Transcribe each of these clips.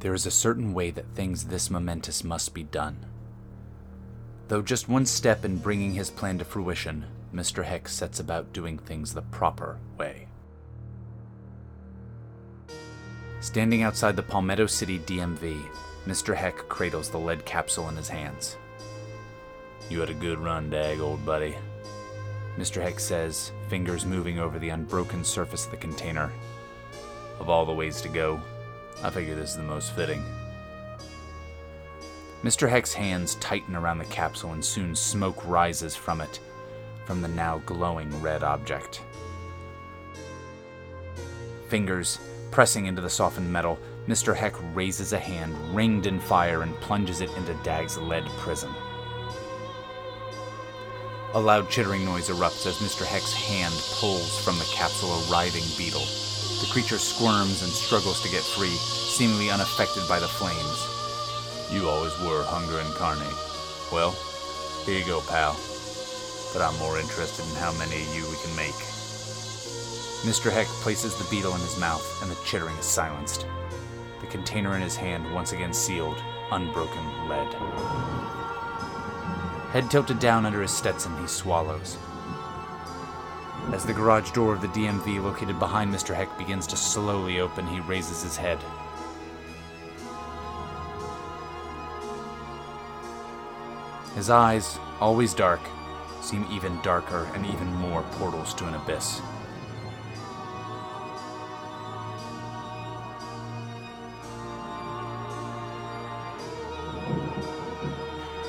There is a certain way that things this momentous must be done. Though just one step in bringing his plan to fruition, Mr. Heck sets about doing things the proper way. Standing outside the Palmetto City DMV, Mr. Heck cradles the lead capsule in his hands. You had a good run, Dag, old buddy. Mr. Heck says, fingers moving over the unbroken surface of the container. Of all the ways to go, I figure this is the most fitting. Mr. Heck's hands tighten around the capsule and soon smoke rises from it, from the now glowing red object. Fingers pressing into the softened metal, Mr. Heck raises a hand ringed in fire and plunges it into Dag's lead prison. A loud chittering noise erupts as Mr. Heck's hand pulls from the capsule a writhing beetle. The creature squirms and struggles to get free, seemingly unaffected by the flames. You always were hunger incarnate. Well, here you go, pal. But I'm more interested in how many of you we can make. Mr. Heck places the beetle in his mouth, and the chittering is silenced. The container in his hand once again sealed, unbroken lead. Head tilted down under his Stetson, he swallows. As the garage door of the DMV located behind Mr. Heck begins to slowly open, he raises his head. His eyes, always dark, seem even darker and even more portals to an abyss.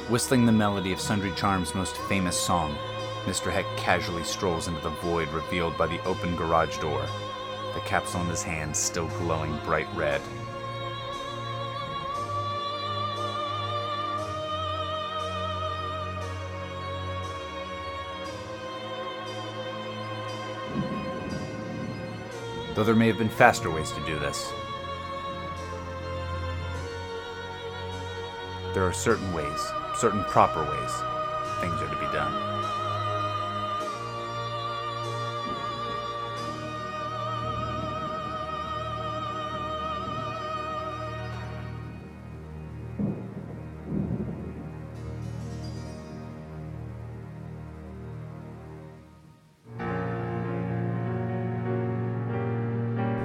Whistling the melody of Sundry Charm's most famous song, Mr. Heck casually strolls into the void revealed by the open garage door, the capsule in his hand still glowing bright red. Though there may have been faster ways to do this, there are certain ways, certain proper ways, things are to be done.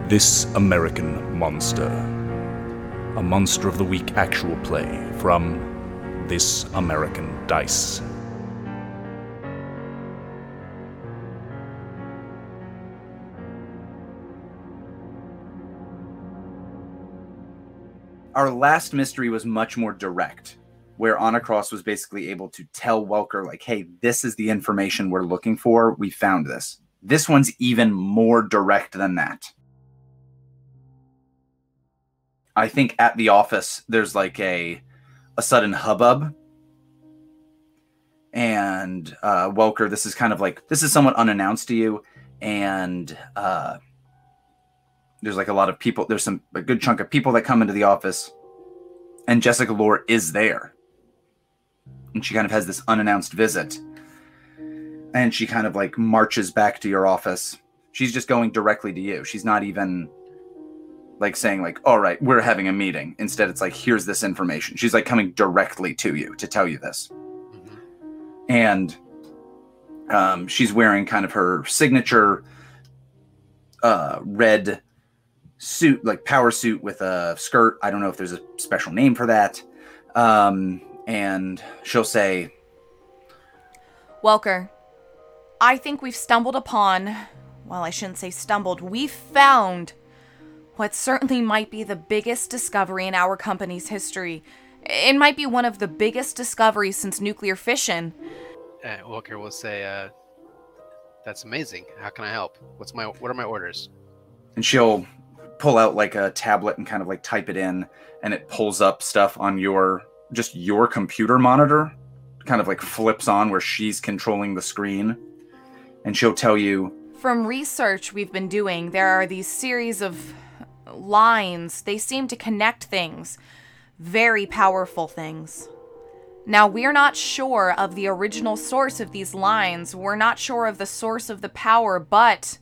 This American Monster. A Monster of the Week actual play from This American Dice. Our last mystery was much more direct, where Anacross was basically able to tell Welker, like, hey, this is the information we're looking for. We found this. This one's even more direct than that. I think at the office there's like a a sudden hubbub. And uh, Welker, this is kind of like this is somewhat unannounced to you, and uh, there's like a lot of people. There's some a good chunk of people that come into the office, and Jessica Lore is there, and she kind of has this unannounced visit, and she kind of like marches back to your office. She's just going directly to you. She's not even like saying like all right we're having a meeting. Instead it's like here's this information. She's like coming directly to you to tell you this. And um, she's wearing kind of her signature uh, red suit like power suit with a skirt. I don't know if there's a special name for that. Um, and she'll say Welker, I think we've stumbled upon, well, I shouldn't say stumbled, we've found what certainly might be the biggest discovery in our company's history. It might be one of the biggest discoveries since nuclear fission. Uh, Welker will say, uh, "That's amazing. How can I help? What's my what are my orders?" and she'll pull out like a tablet and kind of like type it in and it pulls up stuff on your just your computer monitor kind of like flips on where she's controlling the screen and she'll tell you From research we've been doing, there are these series of lines. They seem to connect things, very powerful things. Now, we're not sure of the original source of these lines. We're not sure of the source of the power, but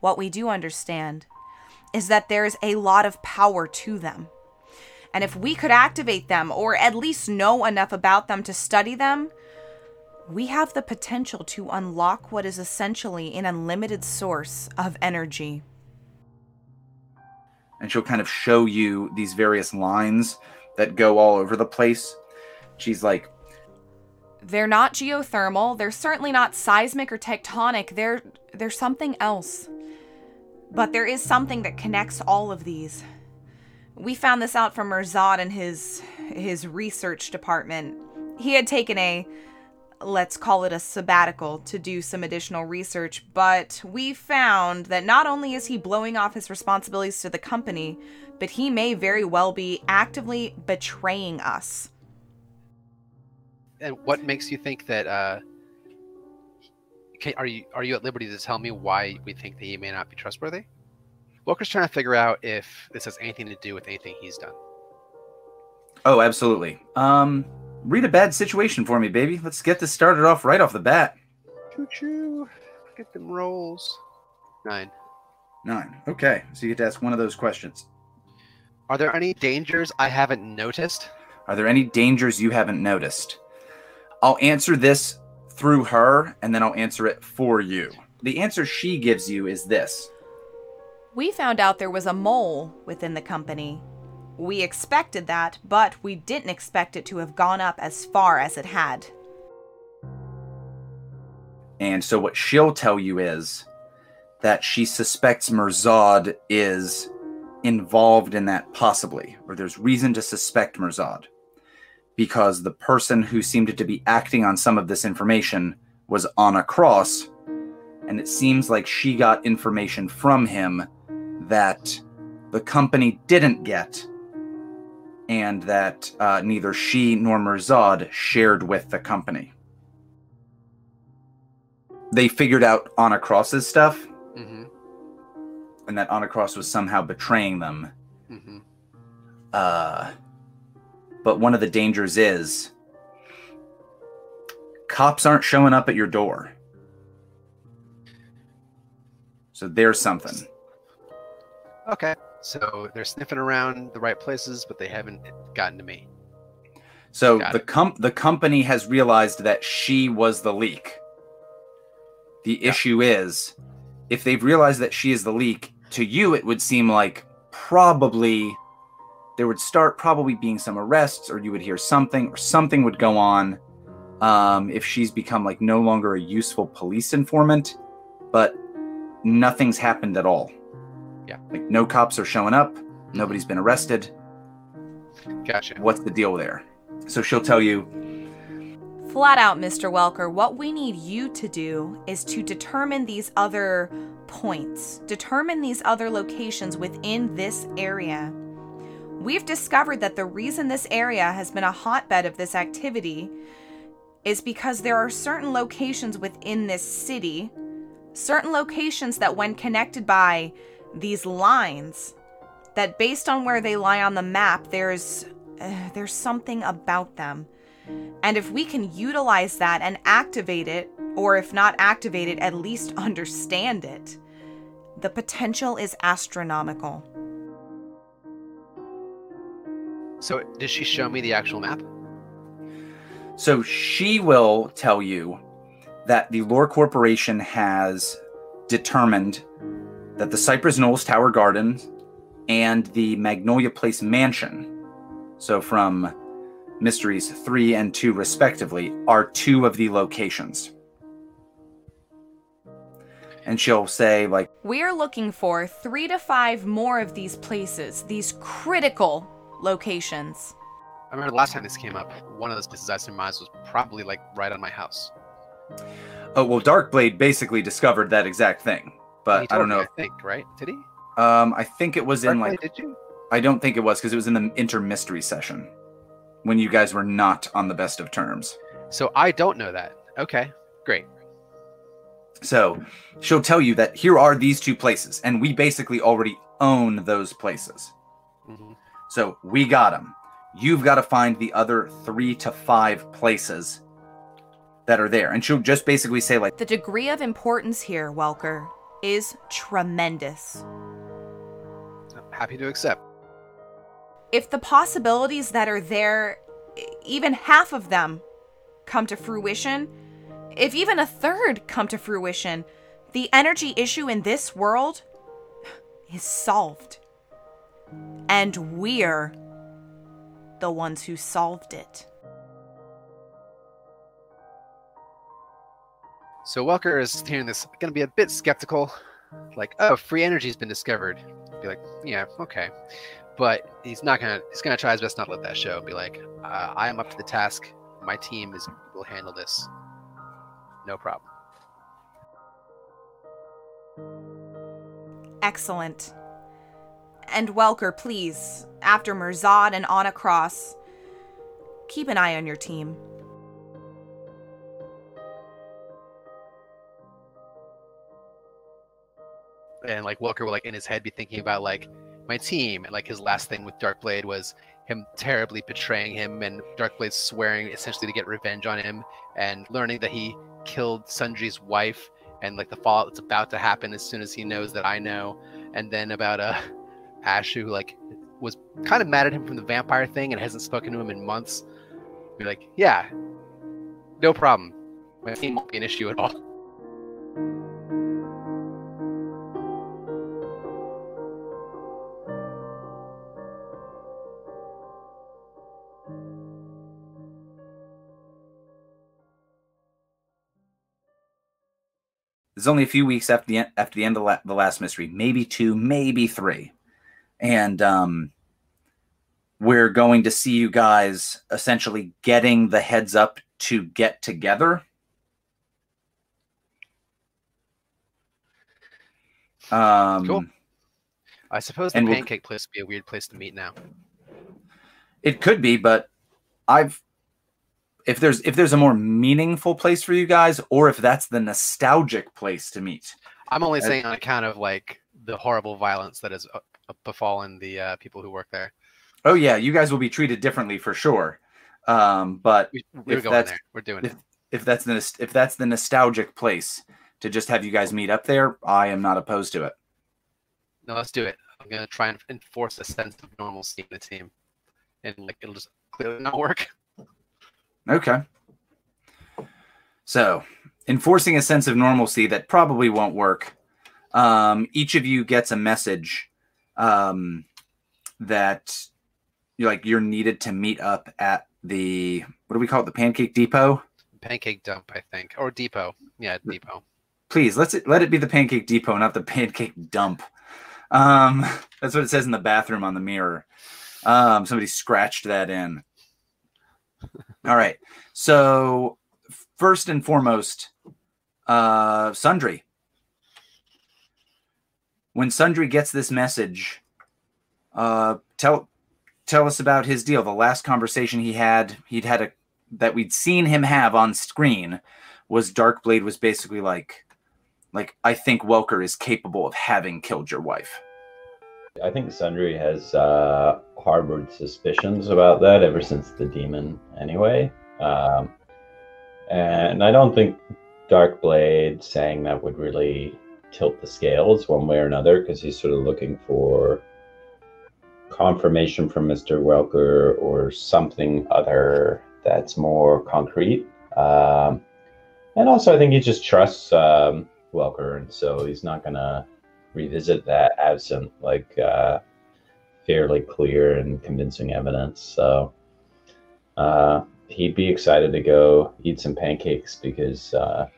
what we do understand is that there's a lot of power to them. And if we could activate them, or at least know enough about them to study them, we have the potential to unlock what is essentially an unlimited source of energy. And she'll kind of show you these various lines that go all over the place. She's like, They're not geothermal, they're certainly not seismic or tectonic. They're they're something else. But there is something that connects all of these. We found this out from Mirzad and his his research department. He had taken a let's call it a sabbatical to do some additional research, but we found that not only is he blowing off his responsibilities to the company, but he may very well be actively betraying us. And what makes you think that? Uh, okay, are you are you at liberty to tell me why we think that he may not be trustworthy? Welker's trying to figure out if this has anything to do with anything he's done. "Oh, absolutely. Um, read a bad situation for me, baby. Let's get this started off right off the bat." Choo choo. Get them rolls. Nine. Nine. Okay, so you get to ask one of those questions. Are there any dangers I haven't noticed? Are there any dangers you haven't noticed? I'll answer this through her, and then I'll answer it for you. The answer she gives you is this. We found out there was a mole within the company. We expected that, but we didn't expect it to have gone up as far as it had. And so what she'll tell you is that she suspects Mirzad is involved in that possibly, or there's reason to suspect Mirzad. Because the person who seemed to be acting on some of this information was Anacross, and it seems like she got information from him that the company didn't get, and that uh, neither she nor Mirzad shared with the company. They figured out Anacross's stuff, Mm-hmm. and that Anacross was somehow betraying them. Mm-hmm. Uh, but one of the dangers is cops aren't showing up at your door. So there's something. Okay. So they're sniffing around the right places, but they haven't gotten to me. So Got the com- the company has realized that she was the leak. The Yeah. issue is if they've realized that she is the leak, to you it would seem like probably there would start probably being some arrests or you would hear something or something would go on um, if she's become like no longer a useful police informant, but nothing's happened at all. Yeah. Like no cops are showing up, nobody's been arrested. Gotcha. What's the deal there? So she'll tell you, Flat out, Mr. Welker, what we need you to do is to determine these other points, determine these other locations within this area. We've discovered that the reason this area has been a hotbed of this activity is because there are certain locations within this city, certain locations that, when connected by these lines, that based on where they lie on the map, there's uh, there's something about them. And if we can utilize that and activate it, or if not activate it, at least understand it, the potential is astronomical. So did she show me the actual map? So she will tell you that the Lore Corporation has determined that the Cypress Knolls Tower Gardens and the Magnolia Place Mansion, so from Mysteries 3 and 2 respectively, are two of the locations. And she'll say, like, We're looking for three to five more of these places, these critical locations. I remember the last time this came up, one of those places I surmised was probably like right on my house. oh, well, Darkblade basically discovered that exact thing. He But I don't me, know. I think, right? Did he? Um, I think it was in like did you? I don't think it was because it was in the inter mystery session when you guys were not on the best of terms. So I don't know that. Okay, great. So she'll tell you that here are these two places, and we basically already own those places. hmm So we got them. You've got to find the other three to five places that are there. And she'll just basically say, like, The degree of importance here, Welker, is tremendous. Happy to accept. if the possibilities that are there, even half of them, come to fruition, if even a third come to fruition, the energy issue in this world is solved. And we're the ones who solved it. So Welker is hearing this, going to be a bit skeptical, like, "Oh, free energy's been discovered." Be like, "Yeah, okay," but he's not gonna. He's gonna try his best not to let that show. Be like, uh, "I am up to the task. My team is will handle this. No problem." Excellent. And Welker, please, after Mirzad and Anacross, keep an eye on your team. And like Welker will like in his head be thinking about like my team and like his last thing with Darkblade was him terribly betraying him and Darkblade swearing essentially to get revenge on him and learning that he killed Sundry's wife and like the fallout that's about to happen as soon as he knows that I know. And then about uh Ash who like was kind of mad at him from the vampire thing and hasn't spoken to him in months be like yeah no problem. My team won't be an issue at all It's only a few weeks after the after the end of la- the last mystery, maybe two, maybe three, and um, we're going to see you guys essentially getting the heads up to get together. Um, Cool. I suppose the And we'll- pancake place would be a weird place to meet now. It could be, but I've if there's if there's a more meaningful place for you guys, or if that's the nostalgic place to meet. I'm only saying on account of like the horrible violence that has uh, uh, befallen the uh, people who work there. Oh yeah, you guys will be treated differently for sure. Um, but We, we're If going that's- there. We're doing if- it. if that's the if that's the nostalgic place to just have you guys meet up there, I am not opposed to it. No, let's do it. I'm gonna try and enforce a sense of normalcy in the team, and like it'll just clearly not work. Okay. So, enforcing a sense of normalcy that probably won't work. Um, each of you gets a message um, that you're like you're needed to meet up at the what do we call it? The Pancake Depot. Pancake dump, I think, or depot. Yeah, depot. Please let's it, let it be the Pancake Depot, not the Pancake Dump. Um, that's what it says in the bathroom on the mirror. Um, somebody scratched that in. All right. So first and foremost, uh, Sundry. When Sundry gets this message, uh, tell tell us about his deal. The last conversation he had, he'd had a that we'd seen him have on screen was Darkblade was basically like, like I think Welker is capable of having killed your wife. I think Sundry has uh, harbored suspicions about that ever since the demon, anyway. Um, and I don't think Darkblade saying that would really tilt the scales one way or another because he's sort of looking for confirmation from Mr. Welker or something other that's more concrete. Um, and also, I think he just trusts um, Welker, and so he's not going to revisit that absent like uh, fairly clear and convincing evidence. So uh, he'd be excited to go eat some pancakes because uh,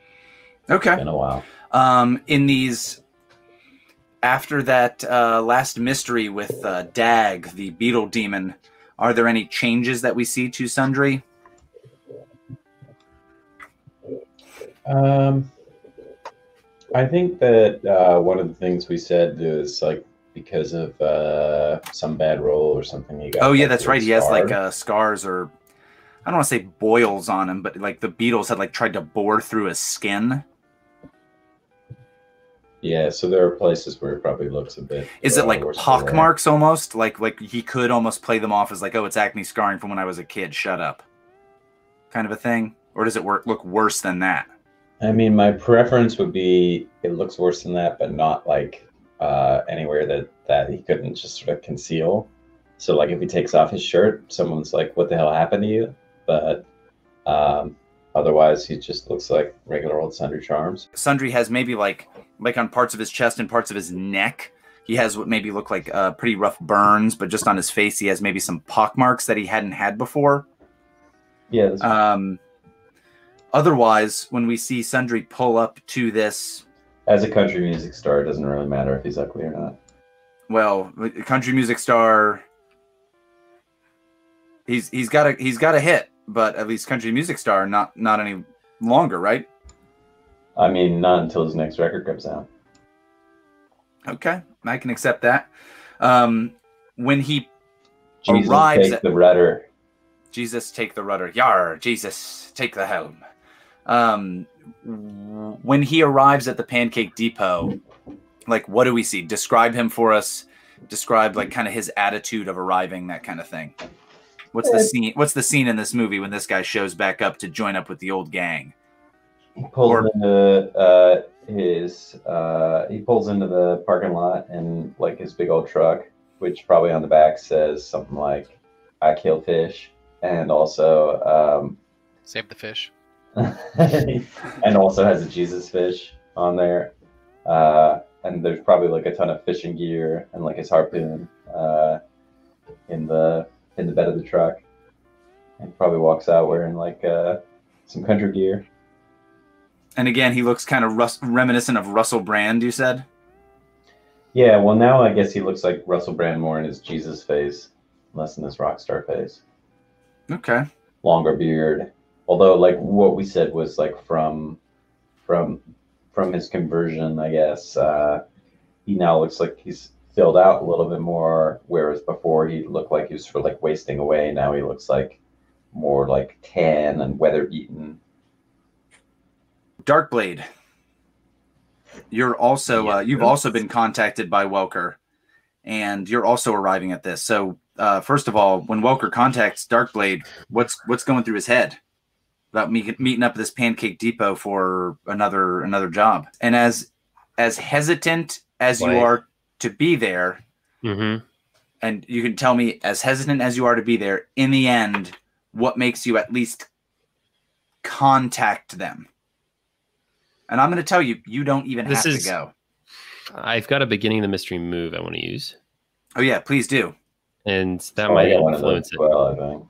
Okay. it's been a while. Um, in these, after that uh, last mystery with uh, Dag, the beetle demon, are there any changes that we see to Sundry? Um, I think that uh, one of the things we said is like because of uh, some bad roll or something. He got Oh yeah, that's right. He has like uh, scars or I don't want to say boils on him, but like the beetles had like tried to bore through his skin. yeah. So there are places where it probably looks a bit. Is it uh, like pock marks almost? Like like he could almost play them off as like, oh, it's acne scarring from when I was a kid. Shut up, kind of a thing. Or does it work look worse than that? I mean, my preference would be it looks worse than that, but not like uh, anywhere that that he couldn't just sort of conceal. so like if he takes off his shirt, someone's like, "What the hell happened to you?" But um, otherwise, he just looks like regular old Sundry Charms. Sundry has maybe like like on parts of his chest and parts of his neck. He has what maybe look like uh, pretty rough burns, but just on his face, he has maybe some pock marks that he hadn't had before. Yeah, that's Um, otherwise, when we see Sundry pull up to this, as a country music star, it doesn't really matter if he's ugly or not. well, country music star, he's he's got a he's got a hit, but at least country music star, not not any longer, right? I mean, not until his next record comes out. Okay, I can accept that. Um, when he Jesus, Arrives take at- the rudder. Jesus, take the rudder. Yar, Jesus, take the helm. Um, when he arrives at the Pancake Depot, like, what do we see? Describe him for us. Describe like kind of his attitude of arriving, that kind of thing. What's the Uh, scene? What's the scene in this movie when this guy shows back up to join up with the old gang? He pulls Or- into uh, his. Uh, he pulls into the parking lot in like his big old truck, which probably on the back says something like "I kill fish," and also um, Save the fish. and also has a Jesus fish on there. Uh, and there's probably like a ton of fishing gear and like his harpoon uh, in the in the bed of the truck. And probably walks out wearing like uh, some country gear. And again, he looks kind of rus- reminiscent of Russell Brand. You said. Yeah, well now I guess he looks like Russell Brand more in his Jesus face, less in his rock star face. Okay. Longer beard. Although like what we said was like from from from his conversion, I guess, uh he now looks like he's filled out a little bit more, whereas before he looked like he was sort of like wasting away. Now he looks like more like tan and weather beaten. Darkblade. You're also uh, you've Yes. also been contacted by Welker, and you're also arriving at this. So uh, first of all, when Welker contacts Darkblade, what's what's going through his head about me meeting up at this Pancake Depot for another another job? And as as hesitant as you are to be there, Mm-hmm. and you can tell me as hesitant as you are to be there, in the end, what makes you at least contact them? And I'm going to tell you, you don't even This have is- to go. I've got a beginning of the mystery move I want to use, Oh yeah, please do. and that Oh, might got one of those influence it. well, I think.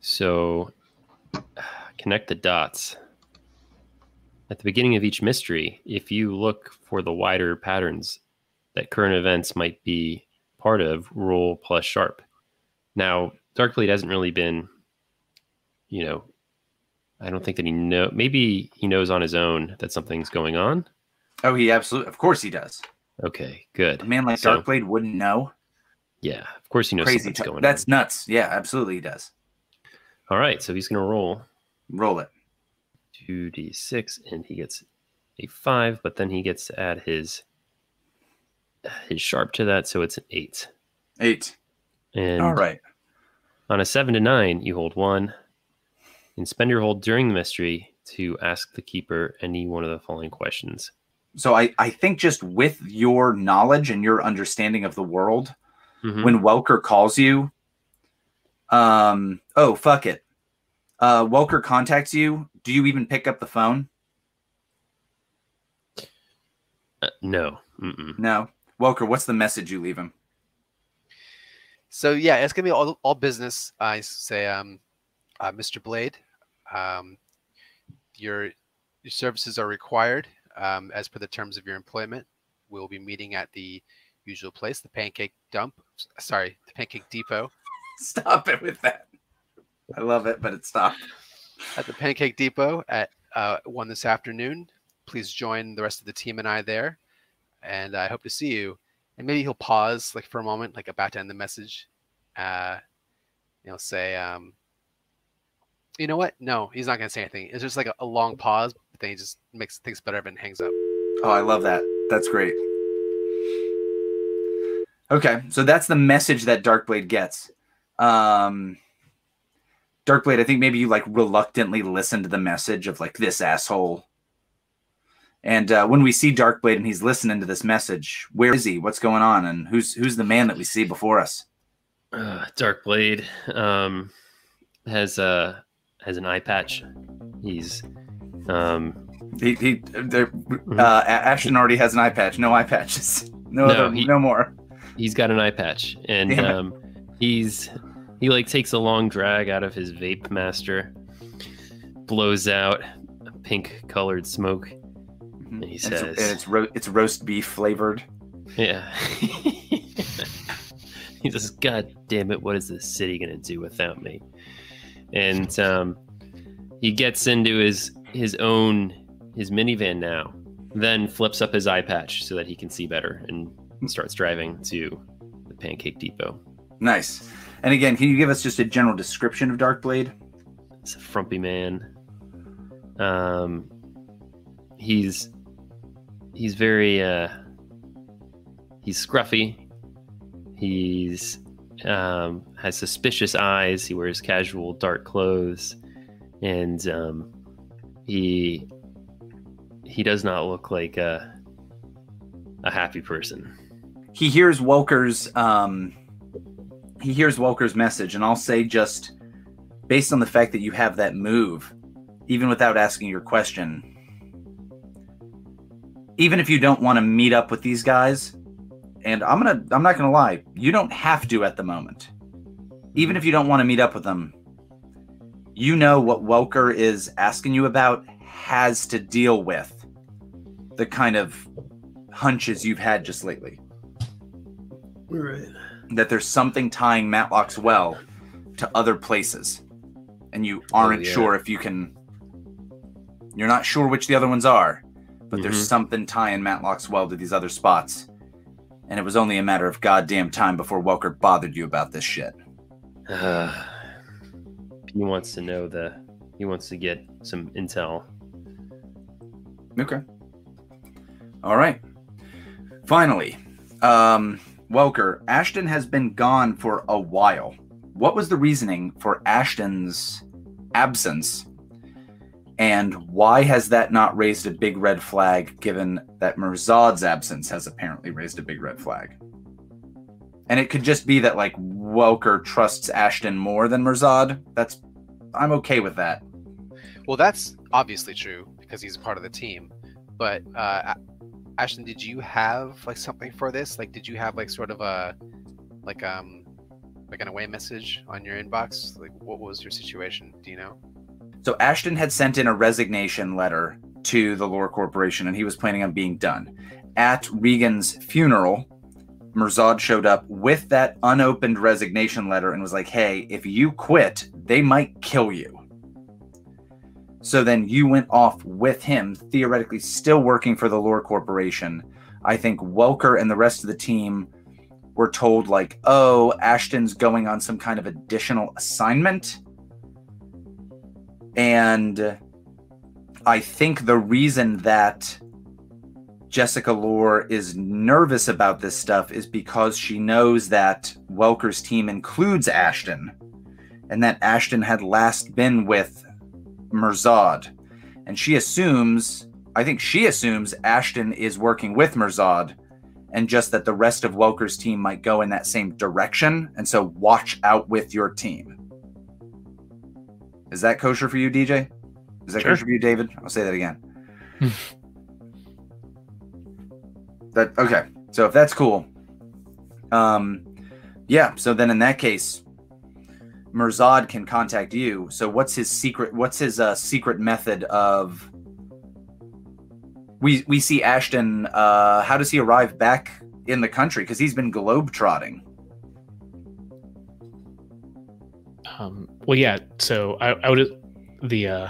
So, connect the dots. At the beginning of each mystery, if you look for the wider patterns that current events might be part of, roll plus sharp. Now, Darkblade hasn't really been, you know, I don't think that he know. Maybe he knows on his own that something's going on. Oh, he absolutely, of course he does. Okay, good. A man like So- Darkblade wouldn't know. Yeah, of course he knows Crazy. something's going That's on. That's nuts. Yeah, absolutely he does. All right, so he's gonna roll Roll it. two d six, and he gets a five, but then he gets to add his his sharp to that, so it's an eight. Eight. And All right. on a seven to nine, you hold one, and spend your hold during the mystery to ask the keeper any one of the following questions. So I, I think just with your knowledge and your understanding of the world, Mhm. when Welker calls you, um, oh fuck it, uh, Welker contacts you. Do you even pick up the phone? Uh, no, Mm-mm. No. Welker, what's the message you leave him? So yeah, it's gonna be all, all business. I say, um, uh, Mr. Blade, um, your your services are required um, as per the terms of your employment. We'll be meeting at the usual place, the Pancake Dump. Sorry, the Pancake Depot. Stop it with that. I love it, but it stopped. At the Pancake Depot at uh, one this afternoon. Please join the rest of the team and I there, and I hope to see you. And maybe he'll pause like for a moment, like about to end the message. Uh, you know, say, um, you know what? No, he's not gonna say anything. It's just like a, a long pause, but then he just makes things better and hangs up. Oh, I love that. That's great. Okay, so that's the message that Darkblade gets. Um, Darkblade, I think maybe you like reluctantly listen to the message of like this asshole. And uh, when we see Darkblade and he's listening to this message, where is he? What's going on? And who's who's the man that we see before us? Uh, Darkblade um, has a has an eye patch. He's um, He, he, there- uh, Ashton already has an eye patch. No eye patches. No, No, other, he- no more. he's got an eye patch, and um, he's he like takes a long drag out of his vape master, blows out a pink colored smoke. Mhm. He And says- it's, and it's, ro- it's roast beef flavored. Yeah. he says, God damn it, what is this city gonna do without me? And um, he gets into his his own his minivan now, then flips up his eye patch so that he can see better and starts driving to the Pancake Depot. Nice. And again, can you give us just a general description of Darkblade? It's a frumpy man. Um, he's he's very uh, he's scruffy. He's um, has suspicious eyes. He wears casual dark clothes, and um, he he does not look like a a happy person. He hears Welker's um, he hears Welker's message, and I'll say just based on the fact that you have that move, even without asking your question, even if you don't want to meet up with these guys, and I'm gonna I'm not gonna lie, you don't have to at the moment. Even if you don't want to meet up with them, you know what Welker is asking you about has to deal with the kind of hunches you've had just lately. Right. That there's something tying Matlock's well to other places. And you aren't yeah. sure if you can you're not sure which the other ones are, but there's Mhm. something tying Matlock's well to these other spots. And it was only a matter of goddamn time before Welker bothered you about this shit. Uh, he wants to know the. He wants to get some intel. Okay. All right. Finally, um, Welker, Ashton has been gone for a while. What was the reasoning for Ashton's absence? And why has that not raised a big red flag given that Mirzad's absence has apparently raised a big red flag? And it could just be that like Welker trusts Ashton more than Mirzad. That's I'm okay with that. Well, that's obviously true because he's a part of the team. But uh, Ashton, did you have like something for this? Like, did you have like sort of a like um like an away message on your inbox? Like, what was your situation? Do you know? So Ashton had sent in a resignation letter to the Lore Corporation, and he was planning on being done. At Regan's funeral, Mirzad showed up with that unopened resignation letter and was like, "Hey, if you quit, they might kill you." So then you went off with him, theoretically still working for the Lore Corporation. I think Welker and the rest of the team were told like, "Oh, Ashton's going on some kind of additional assignment." And I think the reason that Jessica Lore is nervous about this stuff is because she knows that Welker's team includes Ashton and that Ashton had last been with Mirzad. And she assumes, I think she assumes Ashton is working with Mirzad and just that the rest of Welker's team might go in that same direction. And so watch out with your team. Is that kosher for you, DJ? Is that Sure. kosher for you, David? I'll say that again. that okay. So if that's cool, um, yeah. So then in that case, Mirzad can contact you. So what's his secret? What's his uh, secret method of? We we see Ashton. Uh, how does he arrive back in the country? Because he's been globe trotting. Um, well, yeah. So I, I would the uh,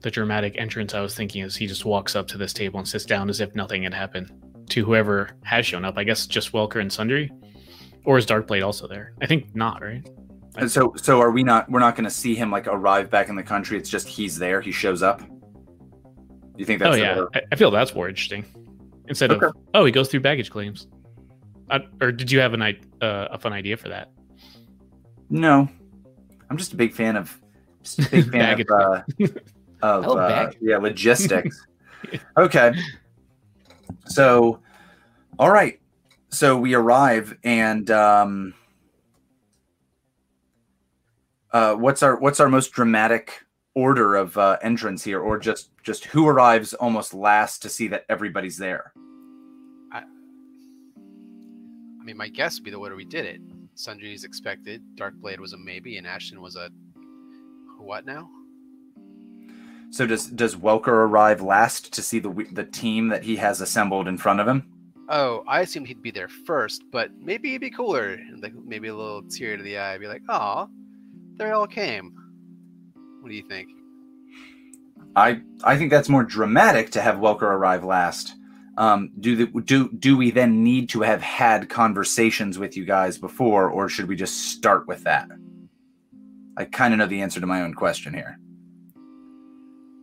the dramatic entrance I was thinking is he just walks up to this table and sits down as if nothing had happened to whoever has shown up. I guess just Welker and Sundry, or is Darkblade also there? I think not, right? And so so are we not? We're not going to see him like arrive back in the country. It's just he's there. He shows up. You think that's oh yeah, I, I feel that's more interesting. Instead Okay. of oh, he goes through baggage claims. Uh, or did you have an i- uh, a fun idea for that? No, I'm just a big fan of just a big fan Baggage of, uh, of uh, yeah logistics. okay, so all right, so we arrive and um, uh, what's our what's our most dramatic order of uh, entrance here, or just just who arrives almost last to see that everybody's there? I mean, my guess would be the order we did it. Sundry's expected. Darkblade was a maybe, and Ashton was a what now? So does does Welker arrive last to see the the team that he has assembled in front of him? Oh, I assumed he'd be there first, but maybe he'd be cooler, like maybe a little tear to the eye, be like, "Oh, they all came." What do you think? I I think that's more dramatic to have Welker arrive last. Um, do the, do do we then need to have had conversations with you guys before, or should we just start with that? I kind of know the answer to my own question here.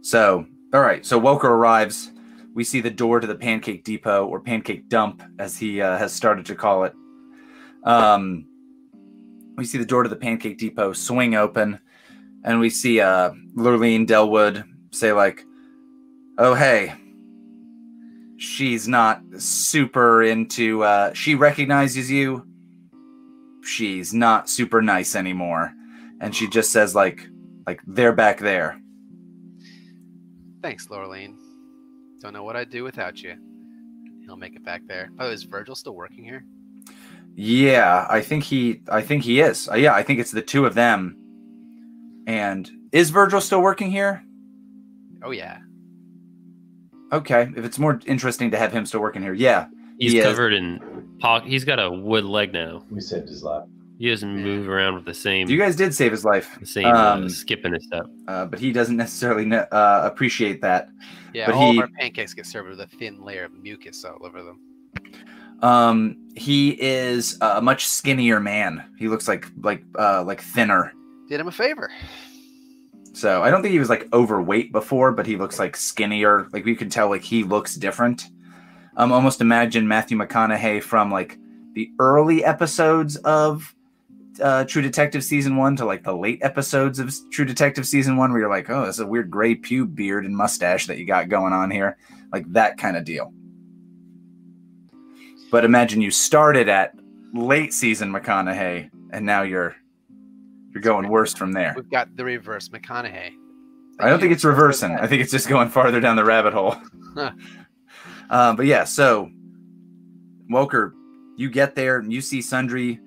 So, all right. So Welker arrives. We see the door to the Pancake Depot or Pancake Dump, as he uh, has started to call it. Um, we see the door to the Pancake Depot swing open, and we see uh, Lurleen Delwood say like, "Oh hey, she's not super into. Uh, she recognizes you. She's not super nice anymore." and she just says like like they're back there Thanks, Lurleen. Don't know what I'd do without you. He'll make it back there. By the way, is Virgil still working here? Yeah i think he i think he is uh, yeah i think it's the two of them and is virgil still working here Oh yeah. okay if it's more interesting to have him still working here yeah He's He is. covered in pock. He's got a wood leg now. We saved his life. He doesn't move around with the same you guys did save his life the same um, uh, skip in his step. uh, but he doesn't necessarily kn- uh, appreciate that Yeah, But all he- of our pancakes get served with a thin layer of mucus all over them. Um he is a much skinnier man he looks like like uh like thinner Did him a favor. So I don't think he was like overweight before, but he looks like skinnier. Like you can tell, like he looks different. Um, almost imagine Matthew McConaughey from like the early episodes of uh, True Detective season one to like the late episodes of True Detective season one, where you're like, oh, it's a weird gray pube beard and mustache that you got going on here, like that kind of deal. But imagine you started at late season McConaughey, and now you're you're going worse from there. We've got the reverse McConaughey. I don't think it's reversing. I think it's just going farther down the rabbit hole. Huh. Uh, but yeah, so Welker, you get there and you see Sundry,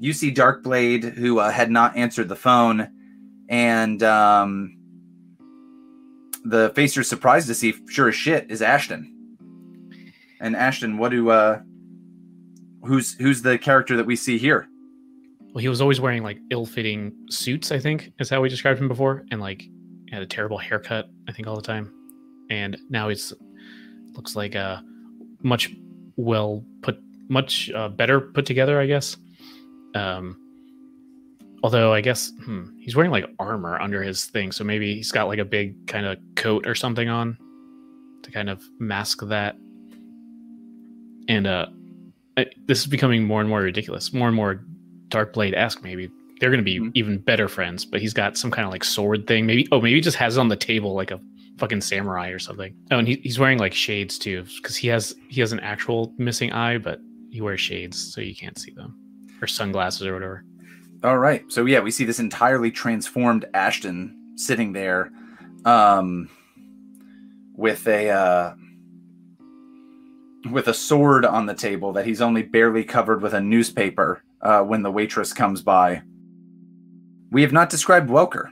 you see Darkblade, who uh, had not answered the phone, and um, the face you're surprised to see, sure as shit, is Ashton. And Ashton, what do uh, who's who's the character that we see here? Well, he was always wearing like ill-fitting suits. I think is how we described him before, and like had a terrible haircut. I think all the time, and now he's looks like a much well put, much uh, better put together. I guess. Um, although I guess hmm, he's wearing like armor under his thing, so maybe he's got like a big kind of coat or something on to kind of mask that. And uh, I, this is becoming more and more ridiculous, more and more Darkblade esque. Maybe they're going to be Mhm. even better friends. But he's got some kind of like sword thing. Maybe oh, maybe he just has it on the table like a fucking samurai or something. Oh, and he, he's wearing like shades too, because he has he has an actual missing eye, but he wears shades so you can't see them, or sunglasses or whatever. All right. So yeah, we see this entirely transformed Ashton sitting there um with a uh with a sword on the table that he's only barely covered with a newspaper uh when the waitress comes by. We have not described Welker.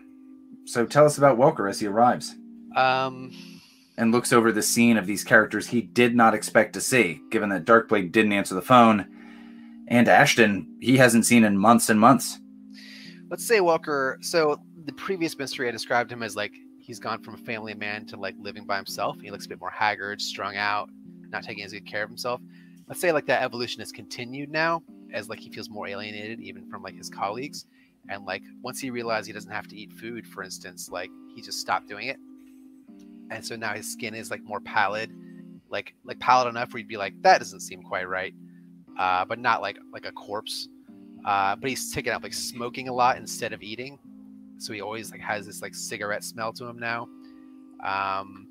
So tell us about Welker as he arrives Um, and looks over the scene of these characters he did not expect to see, given that Darkblade didn't answer the phone. And Ashton, he hasn't seen in months and months. let's say Welker. So the previous mystery, I described him as like he's gone from a family man to like living by himself. He looks a bit more haggard, strung out, not taking as good care of himself. Let's say like that evolution has continued now, as like he feels more alienated even from like his colleagues, and like once he realized he doesn't have to eat food, for instance, like he just stopped doing it, and so now his skin is like more pallid, like like pallid enough where you'd be like that doesn't seem quite right, uh, but not like like a corpse. Uh, but he's taken up like smoking a lot instead of eating, so he always like has this like cigarette smell to him now. Um,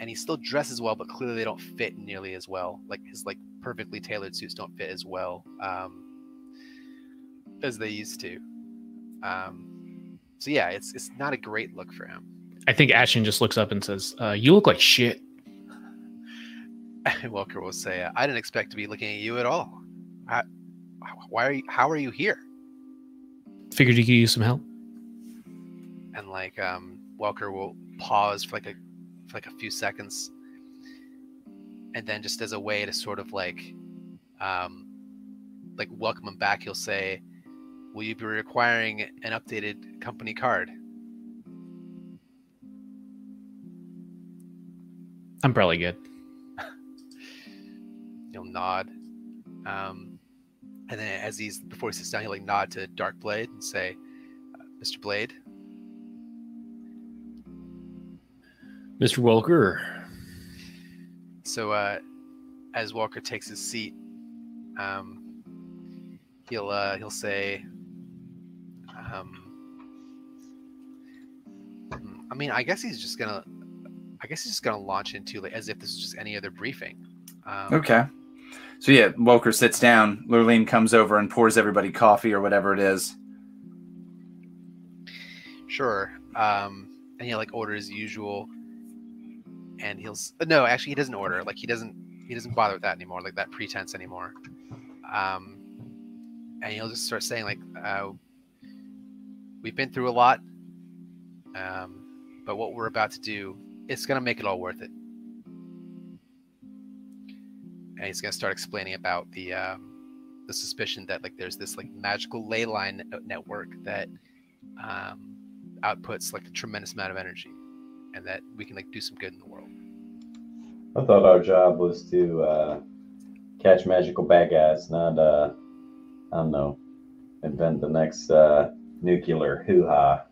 and he still dresses well, but clearly they don't fit nearly as well. Like his like perfectly tailored suits don't fit as well um, as they used to. Um, so yeah, it's it's not a great look for him. I think Ashton just looks up and says, uh, "You look like shit." And Welker will say, "I didn't expect to be looking at you at all. I, why are you? How are you here?" Figured you could use some help. And like um, Welker will pause for like a for like a few seconds, and then just as a way to sort of like um, like welcome him back, he'll say, "Will you be requiring an updated company card?" I'm probably good. He'll nod. Um, and then as he's before he sits down, he'll like nod to Dark Blade and say, uh, "Mr. Blade, Mr. Welker, So uh, as Walker takes his seat, um, he'll uh, he'll say, um, I mean, I guess he's just gonna, I guess he's just gonna launch into like as if this is just any other briefing. Um, Okay. So yeah, Walker sits down. Lurleen comes over and pours everybody coffee or whatever it is. Sure. Um, and he like orders usual, and he'll no, actually he doesn't order. Like he doesn't he doesn't bother with that anymore. Like that pretense anymore. Um, and he'll just start saying like, uh, "We've been through a lot, um, but what we're about to do, it's gonna make it all worth it." And he's gonna start explaining about the um, the suspicion that like there's this like magical ley line network that um, outputs like a tremendous amount of energy, and that we can like do some good in the world. I thought our job was to uh, catch magical bad guys, not uh, I don't know, invent the next uh, nuclear hoo ha.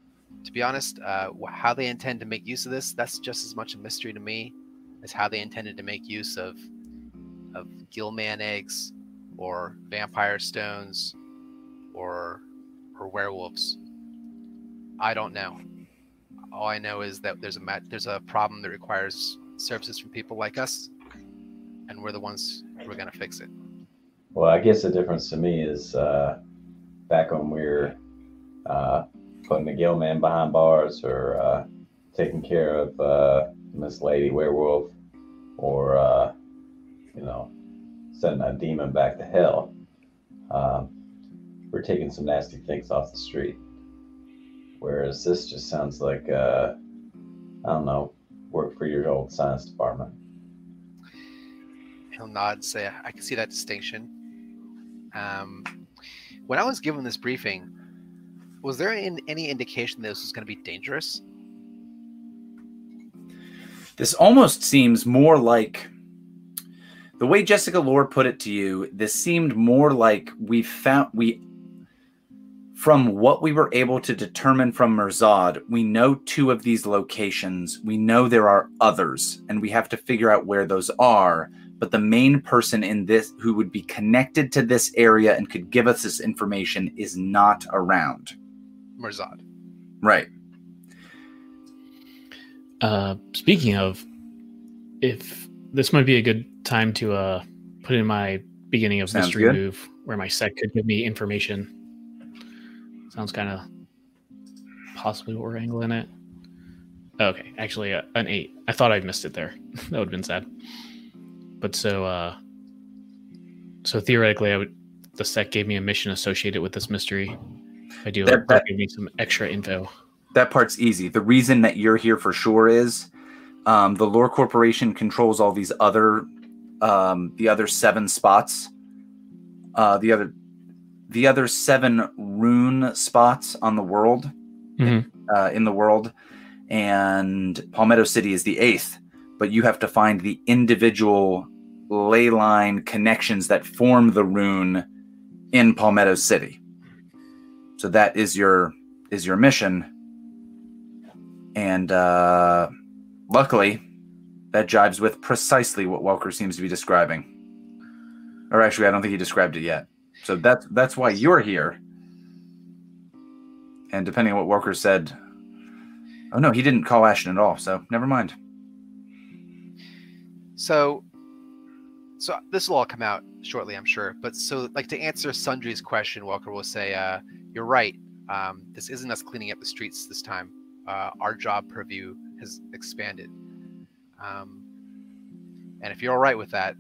To be honest, uh, how they intend to make use of this, that's just as much a mystery to me as how they intended to make use of of Gilman eggs or vampire stones or or werewolves. I don't know. All I know is that there's a there's a problem that requires services from people like us, and we're the ones who are gonna fix it. Well, I guess the difference to me is uh, back when we were uh, putting the Gill man behind bars or uh, taking care of uh, Miss Lady Werewolf or, uh, you know, sending a demon back to hell. Um, we're taking some nasty things off the street. Whereas this just sounds like, uh, I don't know, work for your old science department. He'll nod and say, I can see that distinction. Um, when I was given this briefing, was there in, any indication that this was going to be dangerous? This almost seems more like the way Jessica Lore put it to you. This seemed more like we found we from what we were able to determine from Merzad, we know two of these locations. We know there are others, and we have to figure out where those are. But the main person in this who would be connected to this area and could give us this information is not around. Merzad. Right. Uh, speaking of, if this might be a good time to uh, put in my beginning of Sounds mystery good. move where my sec could give me information. Sounds kind of possibly what we're angling at. Okay, actually, uh, an eight. I thought I'd missed it there. that would have been sad. But so, uh, so theoretically, I would. The sec gave me a mission associated with this mystery. I do. That- that- give me some extra info. that part's easy. The reason that you're here for sure is um, the Lore Corporation controls all these other, um, the other seven spots, uh, the other, the other seven rune spots on the world, Mhm. uh, in the world, and Palmetto City is the eighth. But you have to find the individual ley line connections that form the rune in Palmetto City. So that is your is your mission and uh, luckily, that jives with precisely what Welker seems to be describing. Or actually, I don't think he described it yet. So that's that's why you're here. And depending on what Walker said, oh no, he didn't call Ashton at all. So never mind. So, so this will all come out shortly, I'm sure. But so, like to answer Sundry's question, Walker will say, uh, "You're right. um, this isn't us cleaning up the streets this time. Uh, our job purview has expanded. Um, and if you're all right with that,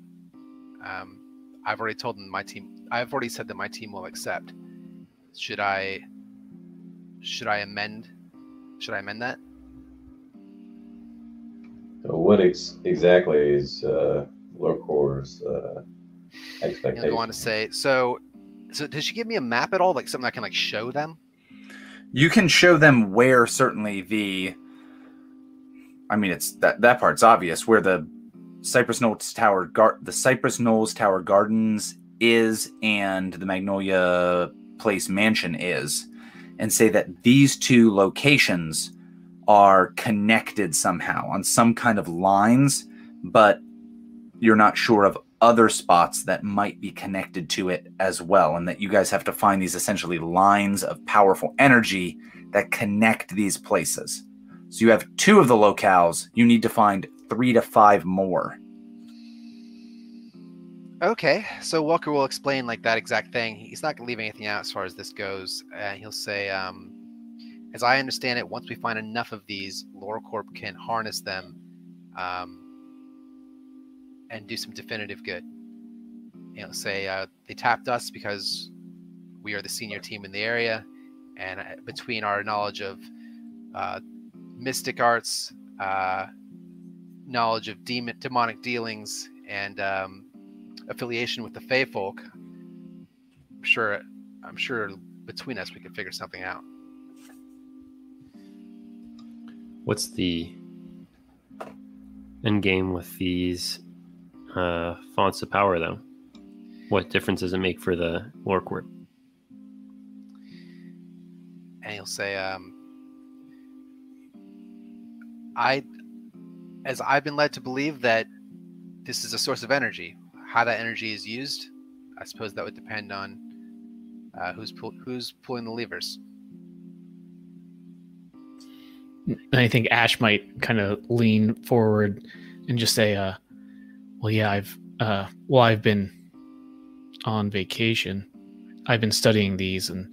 um, I've already told them my team. I've already said that my team will accept. Should I? Should I amend? Should I amend that? So what ex- exactly is uh, LoreCorp's uh, expectation? I'll go on to say. So, so does she give me a map at all? Like something I can like show them? You can show them where certainly the. I mean, it's that that part's obvious where the Cypress Knolls Tower, gar- the Cypress Knolls Tower Gardens is, and the Magnolia Place Mansion is, and say that these two locations are connected somehow on some kind of lines, but you're not sure of other spots that might be connected to it as well, and that you guys have to find these essentially lines of powerful energy that connect these places. So you have two of the locales, you need to find three to five more. Okay, so Walker will explain like that exact thing. He's not gonna leave anything out as far as this goes. Uh, he'll say, um, as I understand it, once we find enough of these, LoreCorp can harness them um, and do some definitive good. You know, say uh, they tapped us because we are the senior team in the area, and uh, between our knowledge of uh, mystic arts, uh, knowledge of demon demonic dealings, and um, affiliation with the Fey folk, I'm sure I'm sure between us we could figure something out. What's the end game with these uh, fonts of power, though? What difference does it make for the LoreCorp? and he'll say, um, "I, as I've been led to believe that this is a source of energy. How that energy is used, I suppose that would depend on uh, who's pull, who's pulling the levers." I think Ash might kind of lean forward and just say, uh, well, yeah, I've, uh, well, I've been on vacation. I've been studying these and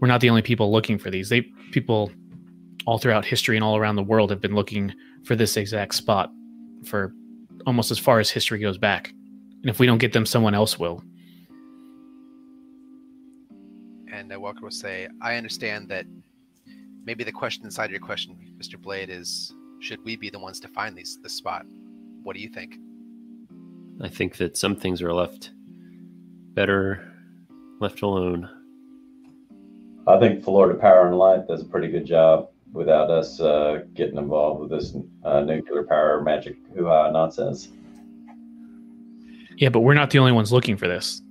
we're not the only people looking for these. They people all throughout history and all around the world have been looking for this exact spot for almost as far as history goes back. And if we don't get them, someone else will. And uh, Walker will say, "I understand that maybe the question inside your question, Mr. Blade, is should we be the ones to find these this spot? What do you think?" I think that some things are left better left alone. I think Florida Power and Light does a pretty good job without us uh, getting involved with this uh, nuclear power magic hoo-ha nonsense. Yeah, but we're not the only ones looking for this.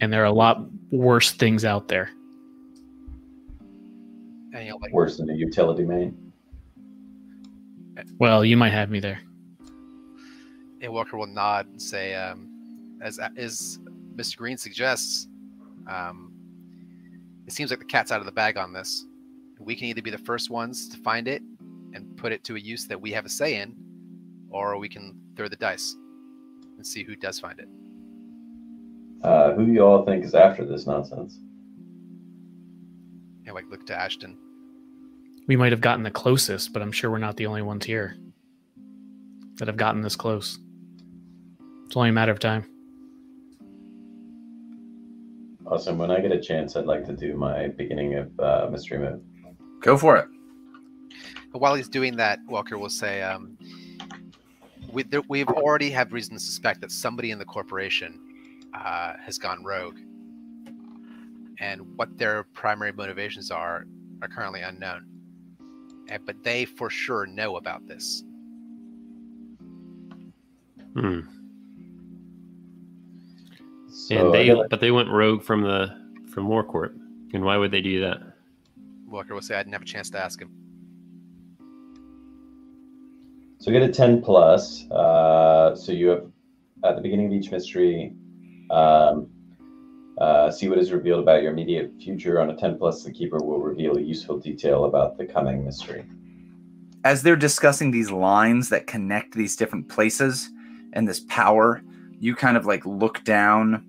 And there are a lot worse things out there. And he'll like, Worse than a utility main. Well, you might have me there. and Walker will nod and say, um, "As as Mr. Green suggests, um, it seems like the cat's out of the bag on this. We can either be the first ones to find it and put it to a use that we have a say in, or we can throw the dice and see who does find it." Uh, who you all think is after this nonsense? And like look to Ashton. We might have gotten the closest, but I'm sure we're not the only ones here that have gotten this close. It's only a matter of time. Awesome. When I get a chance, I'd like to do my beginning of uh, mystery move. Go for it. But while he's doing that, Walker will say, um, we, there, "We've already have reason to suspect that somebody in the corporation uh, has gone rogue, and what their primary motivations are are currently unknown. And, but they for sure know about this. Hmm. So and they, like- but they went rogue from the from Warcorp. And why would they do that? Walker will say, "I didn't have a chance to ask him." So get a 10 plus. Uh, so you have at the beginning of each mystery, um, uh, see what is revealed about your immediate future. On a 10 plus, the keeper will reveal a useful detail about the coming mystery. As they're discussing these lines that connect these different places and this power, you kind of like look down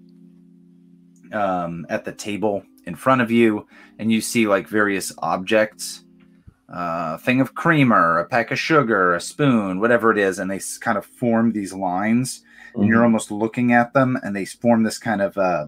um, at the table in front of you, and you see like various objects, uh, a thing of creamer, a pack of sugar, a spoon, whatever it is, and they kind of form these lines, and Mm-hmm. you're almost looking at them, and they form this kind of uh,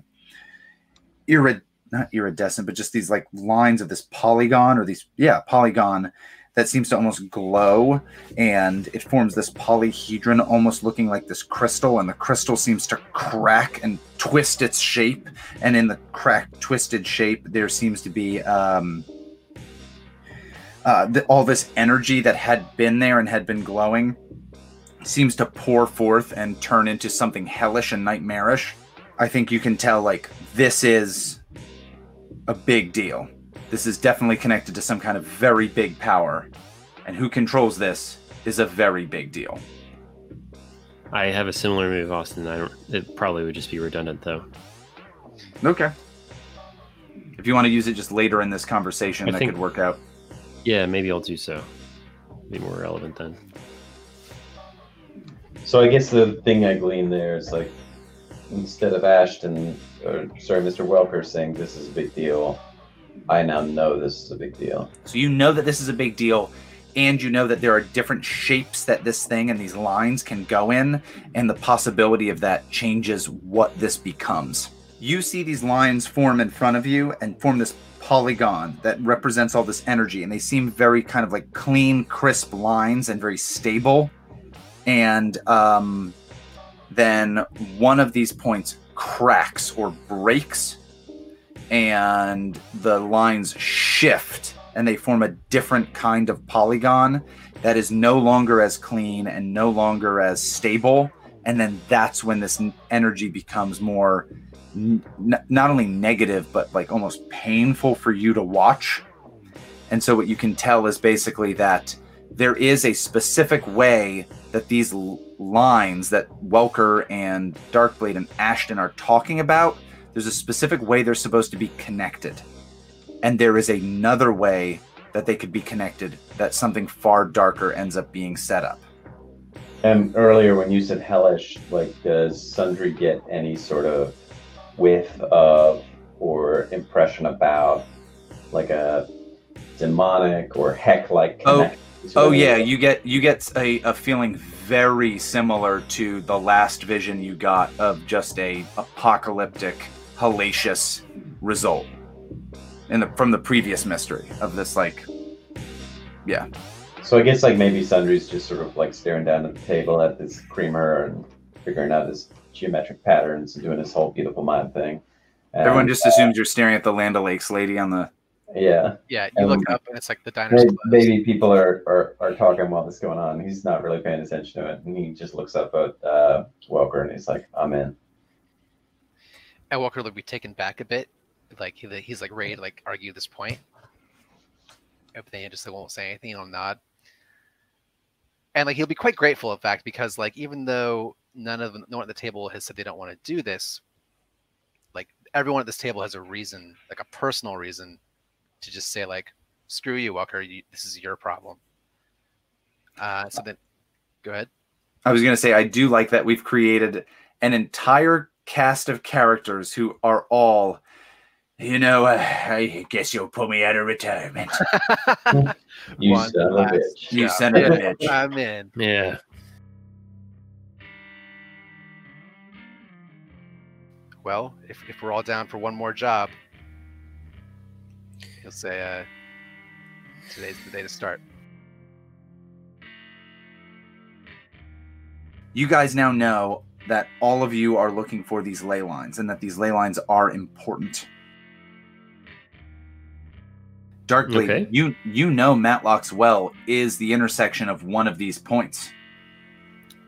irid not iridescent, but just these like lines of this polygon or these yeah polygon that seems to almost glow and it forms this polyhedron almost looking like this crystal and the crystal seems to crack and twist its shape and in the cracked twisted shape there seems to be um uh, the, all this energy that had been there and had been glowing seems to pour forth and turn into something hellish and nightmarish. I think you can tell like this is a big deal this is definitely connected to some kind of very big power and who controls this is a very big deal I have a similar move, Austin. I don't. It probably would just be redundant, though. okay if you want to use it just later in this conversation I that think- could work out Yeah, maybe I'll do so. Be more relevant then. So I guess the thing I glean there is like, instead of Ashton, or sorry, Mr. Welker saying this is a big deal, I now know this is a big deal. So you know that this is a big deal, and you know that there are different shapes that this thing and these lines can go in, and the possibility of that changes what this becomes. You see these lines form in front of you and form this polygon that represents all this energy, and they seem very kind of like clean, crisp lines and very stable. And um, then one of these points cracks or breaks and the lines shift and they form a different kind of polygon that is no longer as clean and no longer as stable. And then that's when this energy becomes more n- not only negative but like almost painful for you to watch. And so what you can tell is basically that there is a specific way that these lines that Welker and Darkblade and Ashton are talking about there's a specific way they're supposed to be connected. And there is another way that they could be connected that something far darker ends up being set up. And earlier when you said hellish, like does Sundry get any sort of whiff of or impression about like a demonic or heck like Oh, Oh yeah, you get you get a, a feeling very similar to the last vision you got of just a apocalyptic, hellacious result in the from the previous mystery of this like yeah. So I guess like maybe Sundry's just sort of like staring down at the table at this creamer and figuring out his geometric patterns and doing his whole beautiful mind thing. And, Everyone just assumes you're staring at the Land O'Lakes lady on the yeah. Yeah, you look Um, up and it's like the diner's Maybe, maybe people are, are, are talking while this is going on. He's not really paying attention to it. And he just looks up at uh, Welker and he's like, I'm in. And Walker will be taken back a bit, like he, he's like ready to like argue this point. Then he just won't say anything. He'll nod, and like he'll be quite grateful, in fact, because like even though none of them, no one at the table has said they don't want to do this, like everyone at this table has a reason, like a personal reason, to just say like, "Screw you, Walker. You, this is your problem." Uh, so then, go ahead. I was going to say, I do like that we've created an entire cast of characters who are all, you know, uh, I guess you'll put me out of retirement. You One son of a bitch. You job. son of a bitch. I'm in. Yeah. well, if, if we're all down for one more job, he'll say, uh, today's the day to start. You guys now know that all of you are looking for these ley lines and that these ley lines are important. Darkly, Okay. you you know Matlock's well is the intersection of one of these points.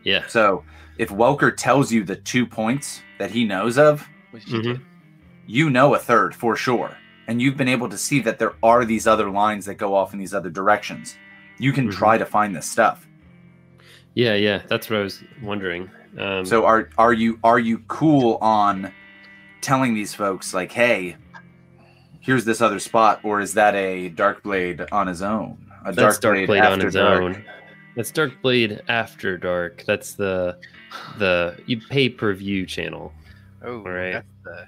Yeah. So if Welker tells you the two points that he knows of, Which you you know a third for sure. And you've been able to see that there are these other lines that go off in these other directions. You can Mhm. try to find this stuff. Yeah, yeah. That's what I was wondering. Um, So are are you are you cool on telling these folks like, hey, here's this other spot, or is that a dark blade on his own? A that's dark Dark Blade on after its dark? own. That's Dark Blade After Dark. That's the the pay per view channel. Oh, right. that's the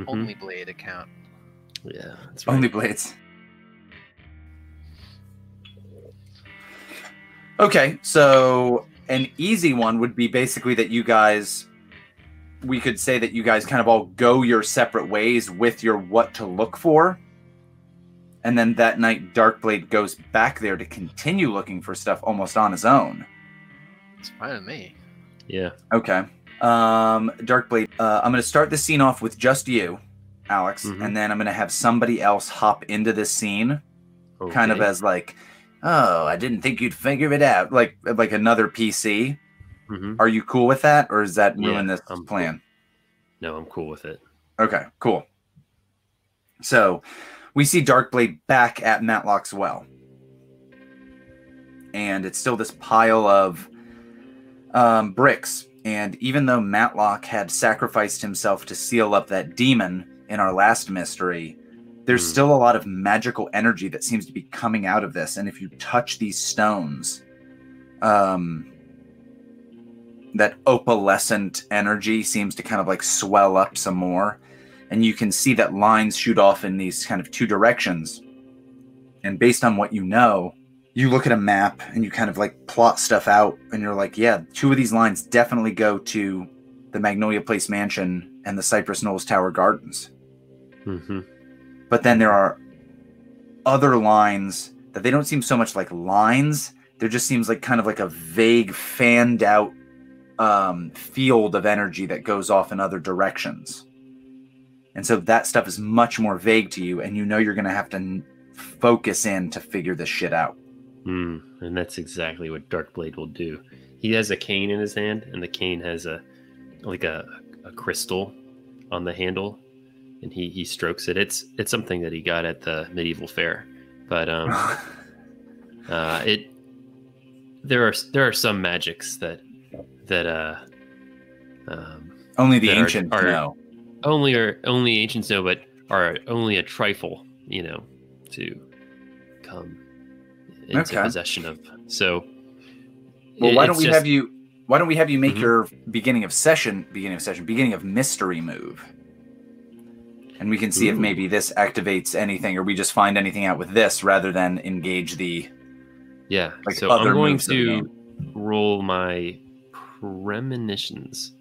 Mhm. Only blade account. Yeah, that's right. Only blades. Okay, so an easy one would be basically that you guys we could say that you guys kind of all go your separate ways with your what to look for. And then that night Darkblade goes back there to continue looking for stuff almost on his own. It's fine with me. Yeah. Okay. Um, Darkblade, uh, I'm going to start the scene off with just you, Alex, Mhm. and then I'm going to have somebody else hop into this scene, kind of as like, "Oh, I didn't think you'd figure it out," like like another PC. Mhm. Are you cool with that, or is that ruin Yeah, this I'm cool. plan? No, I'm cool with it. Okay, cool. So we see Darkblade back at Matlock's well. And it's still this pile of um, bricks. And even though Matlock had sacrificed himself to seal up that demon in our last mystery, there's Hmm. still a lot of magical energy that seems to be coming out of this. And if you touch these stones, um, that opalescent energy seems to kind of like swell up some more and you can see that lines shoot off in these kind of two directions and based on what you know you look at a map and you kind of like plot stuff out and you're like yeah two of these lines definitely go to the magnolia place mansion and the cypress knolls tower gardens hmm but then there are other lines that they don't seem so much like lines. There just seems like kind of like a vague fanned out um, field of energy that goes off in other directions. And so that stuff is much more vague to you and you know you're going to have to n- focus in to figure this shit out. Mm, and that's exactly what Darkblade will do. He has a cane in his hand, and the cane has a like a, a crystal on the handle, and he he strokes it. It's it's something that he got at the medieval fair, but um, uh, it there are there are some magics that that uh um, only the that are- are- know only are only ancients know, but are only a trifle, you know, to come into Okay. possession of. So, well it- why don't we just- have you why don't we have you make Mhm. your beginning of session beginning of session beginning of mystery move and we can see if maybe this activates anything or we just find anything out with this rather than engage the Yeah. like so I'm going moves of the to roll my premonitions,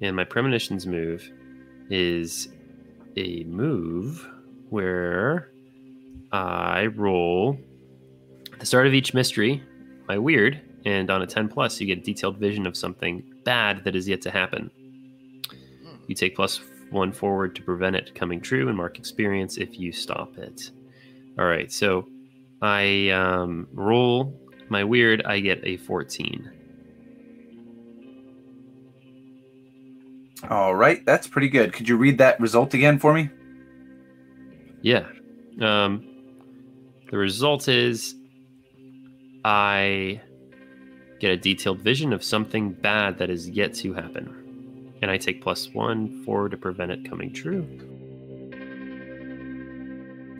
and my premonitions move is a move where I roll at the start of each mystery my weird, and on a 10 plus, you get a detailed vision of something bad that is yet to happen. You take plus one forward to prevent it coming true and mark experience if you stop it. All right, so I um, roll my weird, I get a 14. all right that's pretty good could you read that result again for me Yeah. Um, the result is I get a detailed vision of something bad that is yet to happen. And I take plus one four to prevent it coming true.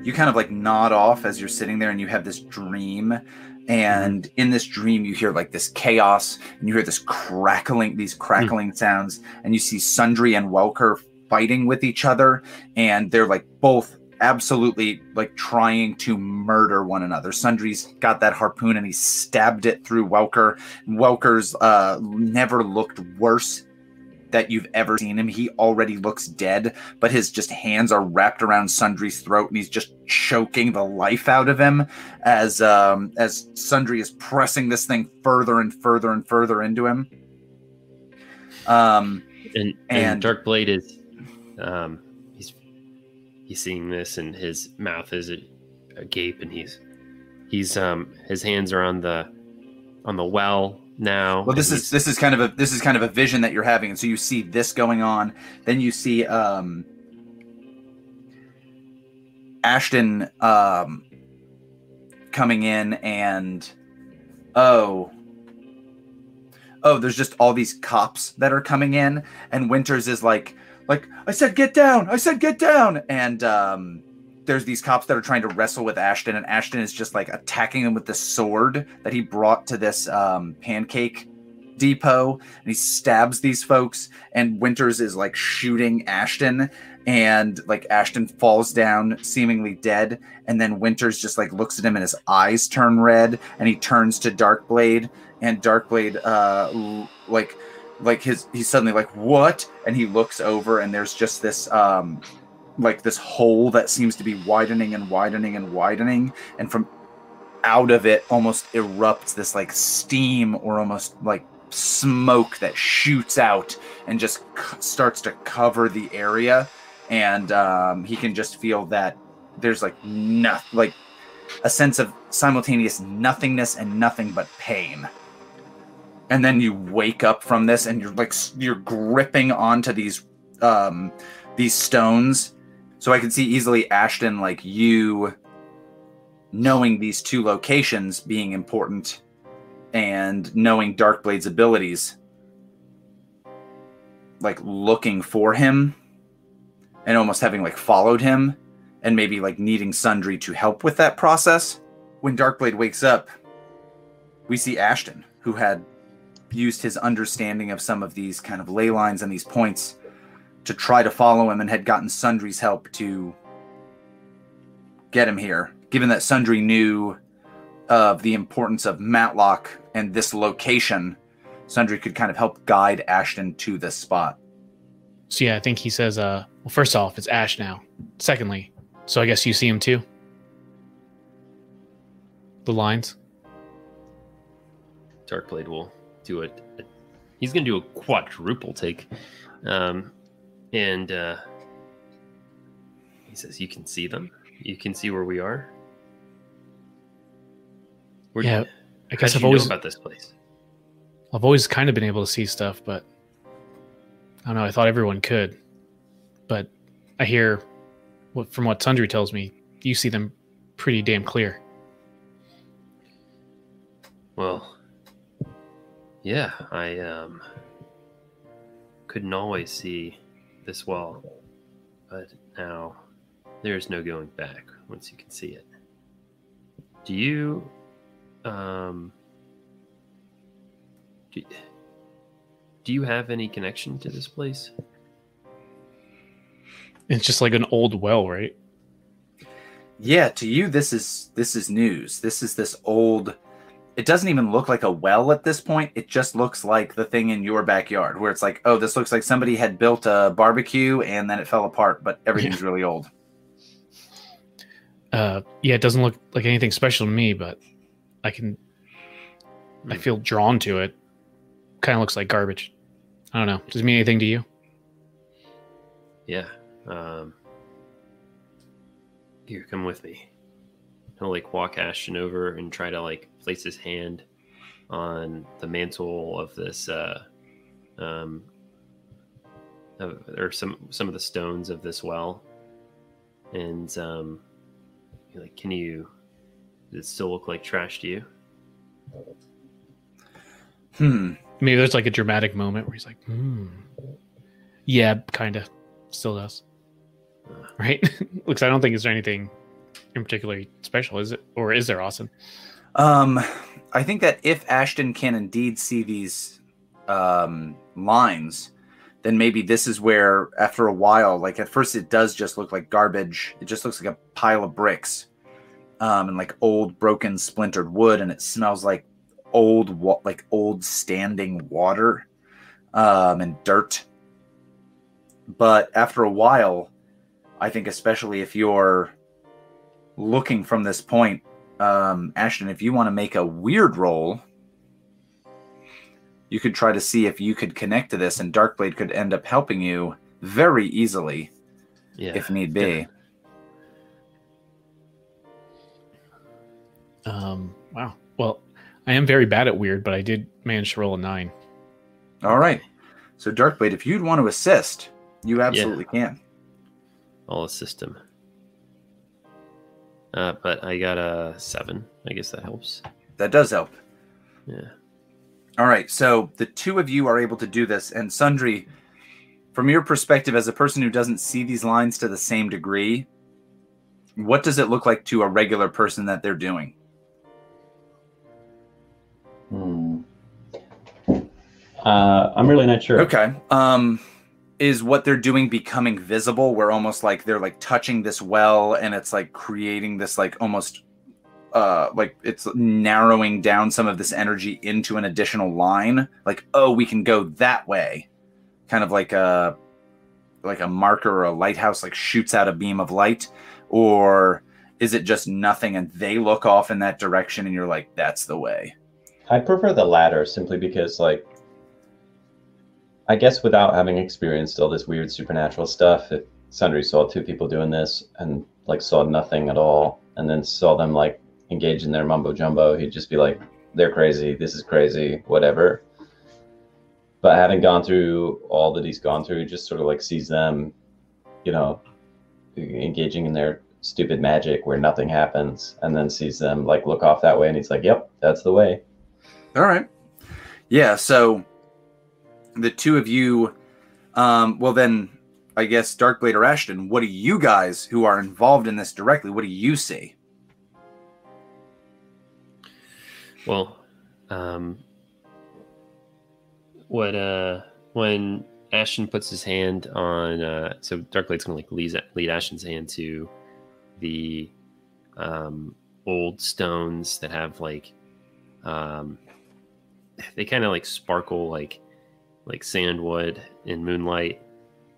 you kind of like nod off as you're sitting there and you have this dream. And in this dream you hear like this chaos and you hear this crackling these crackling sounds and you see sundry and welker fighting with each other. And they're like both absolutely like trying to murder one another. Sundry's got that harpoon and he stabbed it through welker. Welker's uh never looked worse that you've ever seen him he already looks dead but his just hands are wrapped around Sundry's throat and he's just choking the life out of him as um as Sundry is pressing this thing further and further and further into him. Um And, And- and Darkblade is um he's he's seeing this and his mouth is a, agape and he's he's um his hands are on the on the well now. well this is this is kind of a this is kind of a vision that you're having and so you see this going on then you see um Ashton um coming in and oh oh there's just all these cops that are coming in and winters is like like i said get down i said get down and um there's these cops that are trying to wrestle with ashton and ashton is just like attacking them with the sword that he brought to this um pancake depot and he stabs these folks and Winters is like shooting Ashton and like Ashton falls down seemingly dead and then Winters just like looks at him and his eyes turn red and he turns to Darkblade and Darkblade uh like like his he's suddenly like what? And he looks over and there's just this um like this hole that seems to be widening and widening and widening and from out of it almost erupts this like steam or almost like smoke that shoots out and just c- starts to cover the area. And um, he can just feel that there's like nothing like a sense of simultaneous nothingness and nothing but pain. And then you wake up from this and you're like you're gripping onto these um these stones so i can see easily ashton like you knowing these two locations being important and knowing darkblade's abilities like looking for him and almost having like followed him and maybe like needing sundry to help with that process. When darkblade wakes up we see ashton who had used his understanding of some of these kind of ley lines and these points to try to follow him and had gotten Sundry's help to get him here, given that Sundry knew of the importance of Matlock and this location. Sundry could kind of help guide Ashton to this spot. So yeah, I think he says, uh, well, first off, it's Ash now. Secondly, so I guess you see him too? The lines? Darkblade will do it. He's going to do a quadruple take. Um, and uh, he says, You can see them. You can see where we are. Where Yeah, I guess I've always about this place. I've always kind of been able to see stuff, but I don't know. I thought everyone could, but I hear what from what Sundry tells me, you see them pretty damn clear. Well, yeah, I um couldn't always see this well, but now there's no going back once you can see it. Do you um do, do you have any connection to this place? It's just like an old well, right? Yeah, to you this is this is news. This is this old it doesn't even look like a well at this point. It just looks like the thing in your backyard where it's like, oh, this looks like somebody had built a barbecue and then it fell apart, but everything's really old. Uh, yeah, it doesn't look like anything special to me, but I can, I Hmm. feel drawn to it. Kind of looks like garbage. I don't know. Does it mean anything to you? Yeah. Um Here, come with me. He'll like walk Ashton over and try to like place his hand on the mantle of this uh um of, or some some of the stones of this well. And um like, can you does it still look like trash to you? Hmm. Maybe there's like a dramatic moment where he's like, hmm. Yeah, kind of. Still does. Uh, Right? Looks, I don't think it's anything in particularly special, is it? Or is there, Austin? Um, I think that if Ashton can indeed see these um, lines, then maybe this is where, after a while, like at first it does just look like garbage. It just looks like a pile of bricks, um, and like old, broken, splintered wood, and it smells like old, wa- like old standing water, um, and dirt. But after a while, I think especially if you're looking from this point um, Ashton, if you want to make a weird roll, you could try to see if you could connect to this, and Darkblade could end up helping you very easily yeah. if need be. Um, wow. Well, I am very bad at weird, but I did manage to roll a nine. All right. So, Darkblade, if you'd want to assist, you absolutely can. I'll assist him. Uh, but I got a seven. I guess that helps. That does help. Yeah. All right. So, the two of you are able to do this, and Sundry, from your perspective as a person who doesn't see these lines to the same degree, what does it look like to a regular person that they're doing? Hmm. Uh, I'm really not sure. Okay. Um, is what they're doing becoming visible? Where almost like they're like touching this well, and it's like creating this like almost, uh, like it's narrowing down some of this energy into an additional line. Like, oh, we can go that way, kind of like a, like a marker or a lighthouse like shoots out a beam of light, or is it just nothing and they look off in that direction and you're like, that's the way? I prefer the latter simply because, like, I guess without having experienced all this weird supernatural stuff, if Sundry saw two people doing this and like saw nothing at all, and then saw them like engage in their mumbo jumbo, he'd just be like, "They're crazy. This is crazy. Whatever." But having gone through all that he's gone through, he just sort of like sees them, you know, engaging in their stupid magic where nothing happens, and then sees them like look off that way, and he's like, "Yep, that's the way." All right. Yeah. So the two of you, um, well, then I guess Darkblade or Ashton, what do you guys who are involved in this directly, what do you see? Well, um, what uh, when Ashton puts his hand on, uh, so Darkblade's gonna like lead, Ashton's hand to the um, old stones that have like, um, they kind of like sparkle like like sandwood in moonlight.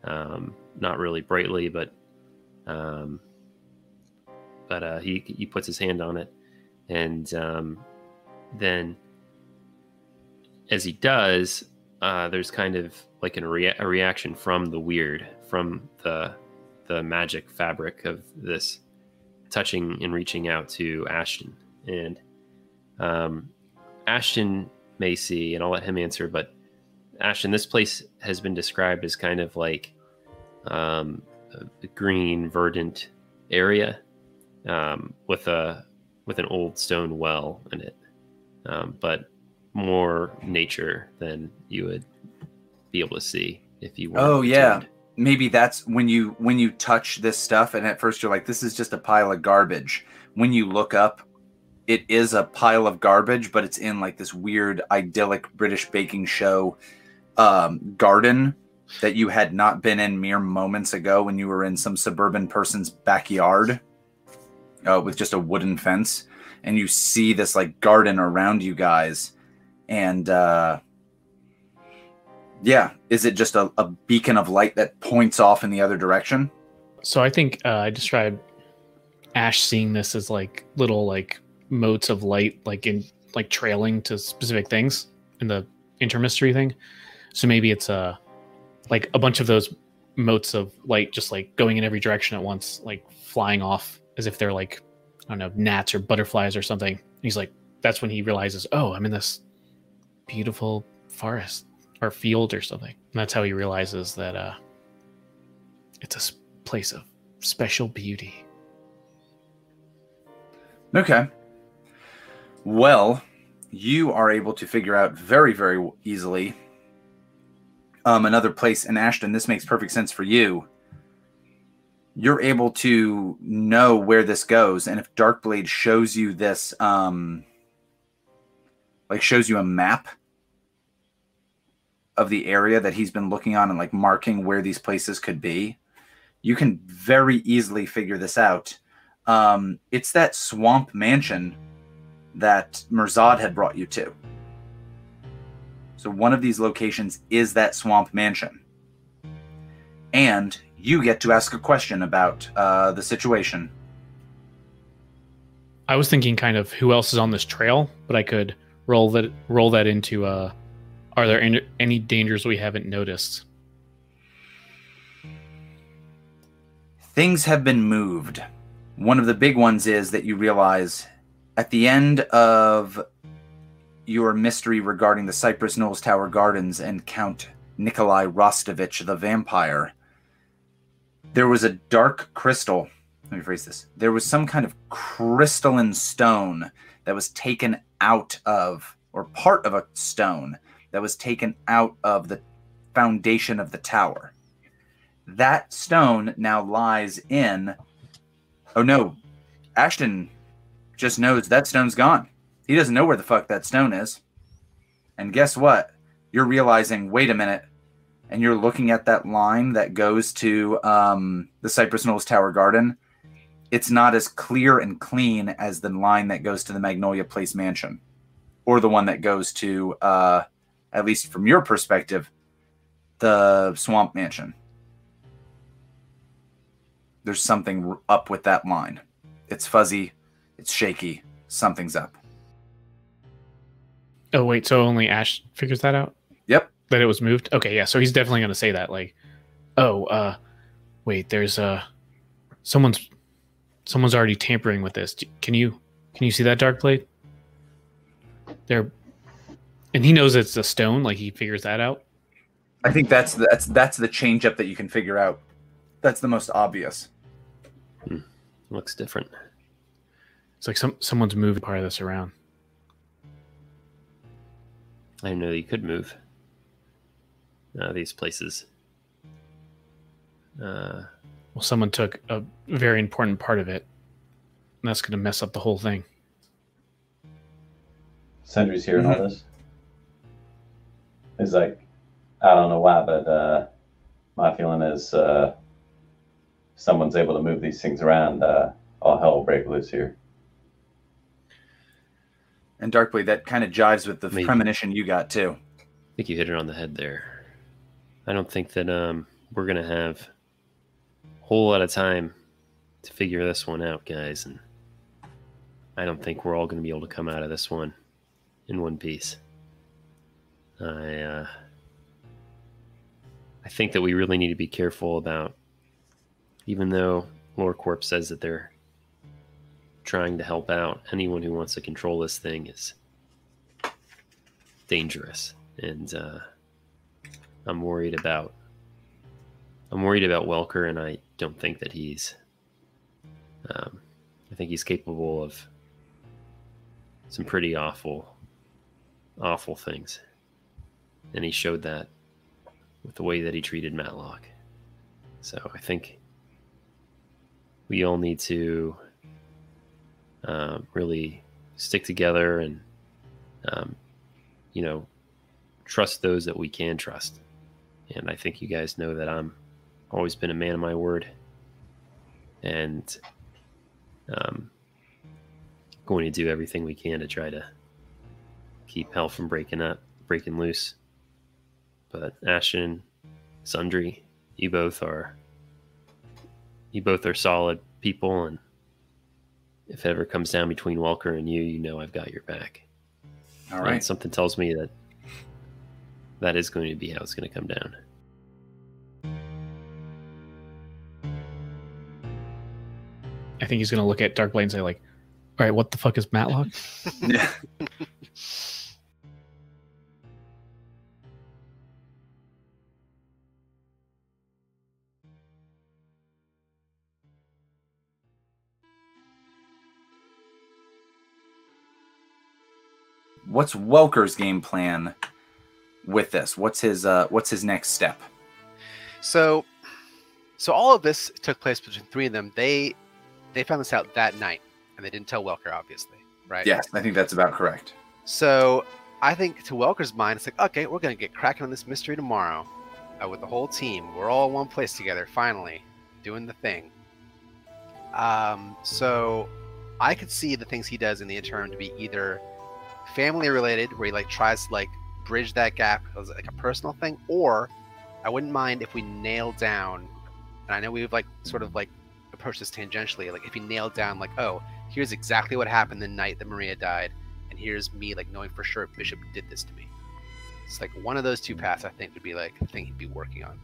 Um, not really brightly, but um, but uh, he he puts his hand on it, and um, then as he does, uh, there's kind of like a, rea- a reaction from the weird, from the the magic fabric of this touching and reaching out to Ashton, and um, Ashton see, and I'll let him answer, but Ashton, this place has been described as kind of like um, a green, verdant area um, with a with an old stone well in it, um, but more nature than you would be able to see if you were. Oh yeah, maybe that's when you when you touch this stuff, and at first you're like, "This is just a pile of garbage." When you look up, it is a pile of garbage, but it's in like this weird idyllic British baking show um, garden that you had not been in mere moments ago when you were in some suburban person's backyard uh, with just a wooden fence. And you see this like garden around you guys. And uh yeah is it just a, a beacon of light that points off in the other direction? So I think uh, I described Ash seeing this as like little like motes of light, like in like trailing to specific things in the intermystery thing. So maybe it's a like a bunch of those motes of light just like going in every direction at once, like flying off as if they're like I don't know gnats or butterflies or something. And he's like, that's when he realizes, oh, I'm in this beautiful forest or field or something. And that's how he realizes that uh, it's a place of special beauty. Okay. Well, you are able to figure out very, very easily um, another place in Ashton. This makes perfect sense for you. You're able to know where this goes, and if Darkblade shows you this, um, like shows you a map of the area that he's been looking on and like marking where these places could be, you can very easily figure this out. Um, it's that swamp mansion that Mirzad had brought you to. So one of these locations is that swamp mansion. And you get to ask a question about uh, the situation. I was thinking kind of who else is on this trail, but I could roll that roll that into uh are there any, any dangers we haven't noticed? Things have been moved. One of the big ones is that you realize at the end of your mystery regarding the Cypress Knolls Tower Gardens and Count Nikolai Rostovich the vampire, there was a dark crystal. Let me phrase this. There was some kind of crystalline stone that was taken out of, or part of a stone that was taken out of the foundation of the tower. That stone now lies in. Oh no, Ashton just knows that stone's gone. He doesn't know where the fuck that stone is. And guess what? you're realizing, wait a minute, and you're looking at that line that goes to um, the Cypress Knolls Tower Garden. It's not as clear and clean as the line that goes to the Magnolia Place Mansion, or the one that goes to, uh, at least from your perspective, the Swamp Mansion. There's something up with that line. It's fuzzy, it's shaky, something's up. Oh wait, so only Ash figures that out? Yep. That it was moved? Okay, yeah, so he's definitely gonna say that, like, oh, uh wait, there's uh someone's someone's already tampering with this. Can you can you see that dark blade? There and he knows it's a stone, like he figures that out. I think that's the, that's that's the change up that you can figure out. That's the most obvious. Looks different. It's like some someone's moving part of this around. I didn't know you could move uh, these places. Uh, Well, someone took a very important part of it. And that's gonna mess up the whole thing. Sundry's hearing all this. He's like, I don't know why, but uh, my feeling is uh, if someone's able to move these things around, uh, all hell will break loose here. And Darkblade, that kind of jives with the Maybe. premonition you got too. I think you hit it on the head there. I don't think that um, we're gonna have a whole lot of time to figure this one out, guys, and I don't think we're all gonna be able to come out of this one in one piece. I uh, I think that we really need to be careful about, even though LoreCorp says that they're trying to help out, anyone who wants to control this thing is dangerous, and uh, I'm worried about. I'm worried about Welker, and I don't think that he's. Um, I think he's capable of some pretty awful, awful things, and he showed that with the way that he treated Matlock. So I think we all need to uh, really stick together and, um, you know, trust those that we can trust. And I think you guys know that I'm always been a man of my word, and um, going to do everything we can to try to keep hell from breaking up, breaking loose. But Ashton, Sundry, you both are you both are solid people, and if it ever comes down between Welker and you, you know I've got your back. All right. And something tells me that that is going to be how it's going to come down. I think he's gonna look at Darkblade and say, like, all right, what the fuck is Matlock? Yeah. What's Welker's game plan with this? What's his uh what's his next step? So, so all of this took place between three of them. They they found this out that night, and they didn't tell Welker, obviously, right? Yes, I think that's about correct. So I think to Welker's mind, it's like, okay, we're gonna get cracking on this mystery tomorrow, uh, with the whole team. We're all in one place together, finally, doing the thing. Um, so I could see the things he does in the interim to be either family related, where he like tries to like bridge that gap as like a personal thing, or I wouldn't mind if we nail down. And I know we've like sort of like approached this tangentially, like if we nailed down like, oh, here's exactly what happened the night that Maria died and here's me like knowing for sure Bishop did this to me. It's like one of those two paths I think would be like the thing he'd be working on.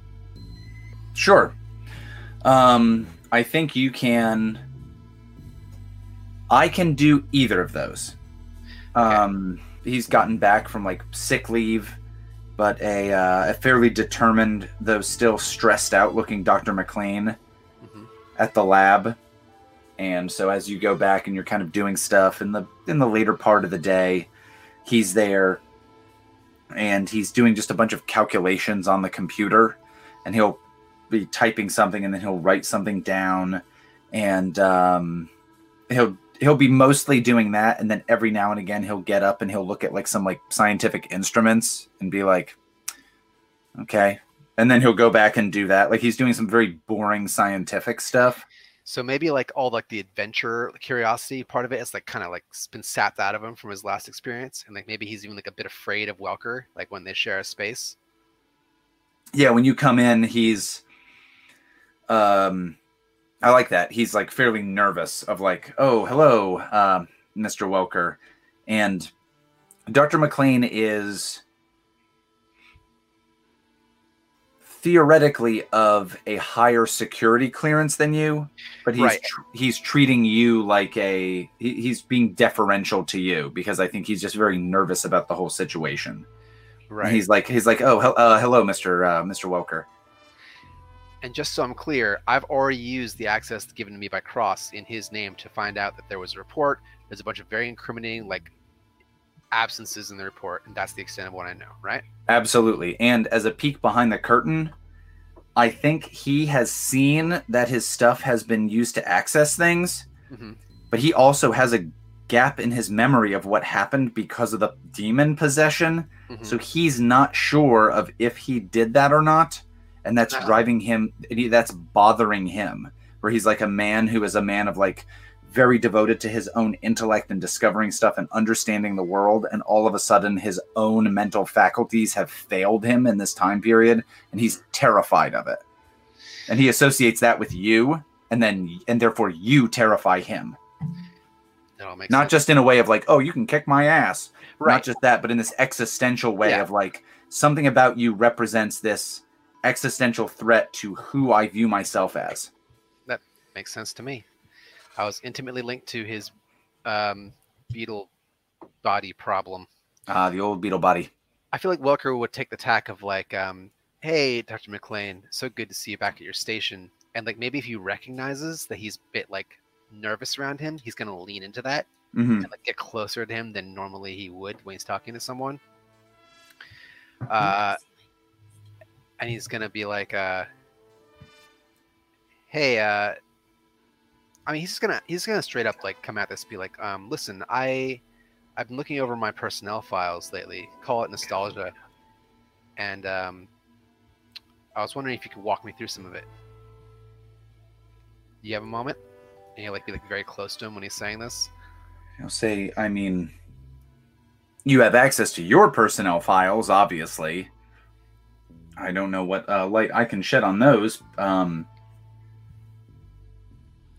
Sure. Um, I think you can. I can do either of those. Um, he's gotten back from like sick leave, but a, uh, a fairly determined, though still stressed out looking Dr. McLean Mhm. at the lab. And so as you go back and you're kind of doing stuff in the in the later part of the day, he's there and he's doing just a bunch of calculations on the computer and he'll be typing something and then he'll write something down and um, he'll he'll be mostly doing that, and then every now and again he'll get up and he'll look at like some like scientific instruments and be like, okay, and then he'll go back and do that. Like he's doing some very boring scientific stuff. So maybe like all like the adventure curiosity part of it is like kind of like been sapped out of him from his last experience, and like maybe he's even like a bit afraid of Welker, like when they share a space. Yeah, when you come in, he's um I like that. He's like fairly nervous of like, oh, hello, um, Mr. Welker. And Dr. McLean is theoretically of a higher security clearance than you, but he's Right. tr- he's treating you like a he, he's being deferential to you because I think he's just very nervous about the whole situation. Right. He's like he's like, "Oh, hel- uh, hello, Mr. Uh, Mr. Welker." And just so I'm clear, I've already used the access given to me by Cross in his name to find out that there was a report. There's a bunch of very incriminating like absences in the report, and that's the extent of what I know, right? Absolutely. And as a peek behind the curtain, I think he has seen that his stuff has been used to access things, Mhm. but he also has a gap in his memory of what happened because of the demon possession. Mhm. So he's not sure of if he did that or not. And that's driving him, that's bothering him. Where he's like a man who is a man of like very devoted to his own intellect and discovering stuff and understanding the world. And all of a sudden, his own mental faculties have failed him in this time period, and he's terrified of it. And he associates that with you, and then, and therefore, you terrify him. That all makes Not sense. just in a way of like, oh, you can kick my ass. right. Not just that, but in this existential way Yeah. of like, something about you represents this existential threat to who I view myself as. That makes sense to me. I was intimately linked to his um, beetle body problem. Ah, the old beetle body. I feel like Welker would take the tack of like, um, "Hey, Dr. McLean, so good to see you back at your station." And like maybe if he recognizes that he's a bit like nervous around him, he's gonna lean into that hmm and like get closer to him than normally he would when he's talking to someone. Uh, and he's gonna be like, uh, "Hey, uh, I mean, he's gonna he's gonna straight up like come at this, be like, um, listen, I I've been looking over my personnel files lately. Call it nostalgia, and um, I was wondering if you could walk me through some of it. You have a moment? And you like be like very close to him when he's saying this. I'll say, I mean, you have access to your personnel files, obviously. I don't know what uh, light I can shed on those. Um,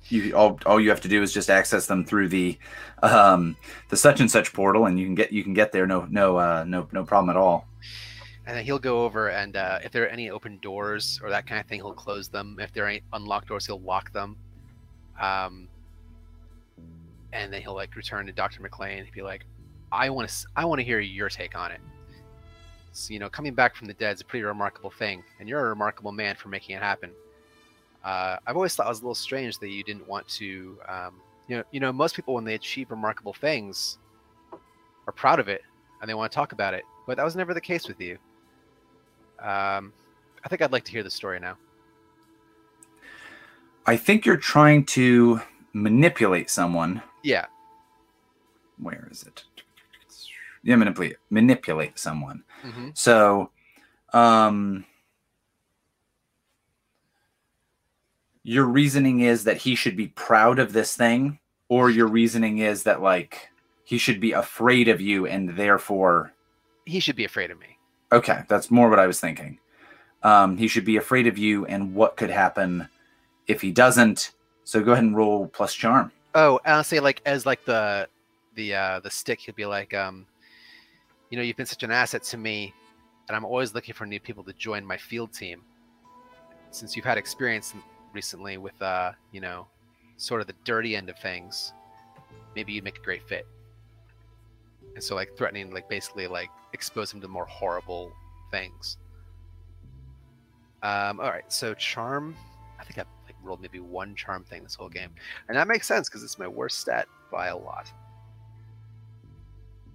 you all, all you have to do is just access them through the um, the such and such portal, and you can get you can get there. No no uh, no no problem at all. And then he'll go over and uh, if there are any open doors or that kind of thing, he'll close them. If there are any unlocked doors, he'll lock them. Um, and then he'll like return to Dr. McLean. He'd be like, "I want to, I want to hear your take on it." So you know, coming back from the dead is a pretty remarkable thing, and you're a remarkable man for making it happen. Uh, I've always thought it was a little strange that you didn't want to, um, you know, you know, most people when they achieve remarkable things are proud of it and they want to talk about it, but that was never the case with you. Um, I think I'd like to hear the story now. I think you're trying to manipulate someone. Yeah, Where is it? Yeah, manipulate manipulate someone. hmm So, um, your reasoning is that he should be proud of this thing, or your reasoning is that like he should be afraid of you and therefore, he should be afraid of me. okay, that's more what I was thinking. Um, he should be afraid of you and what could happen if he doesn't. So go ahead and roll plus charm. Oh, and I'll say like as like the the uh, the stick, he'll be like, um, you know, you've been such an asset to me, and I'm always looking for new people to join my field team. Since you've had experience recently with, uh, you know, sort of the dirty end of things, maybe you'd make a great fit. And so, like, threatening, like, basically, like, expose him to more horrible things. Um, all right, so charm. I think I like rolled maybe one charm thing this whole game, and that makes sense because it's my worst stat by a lot.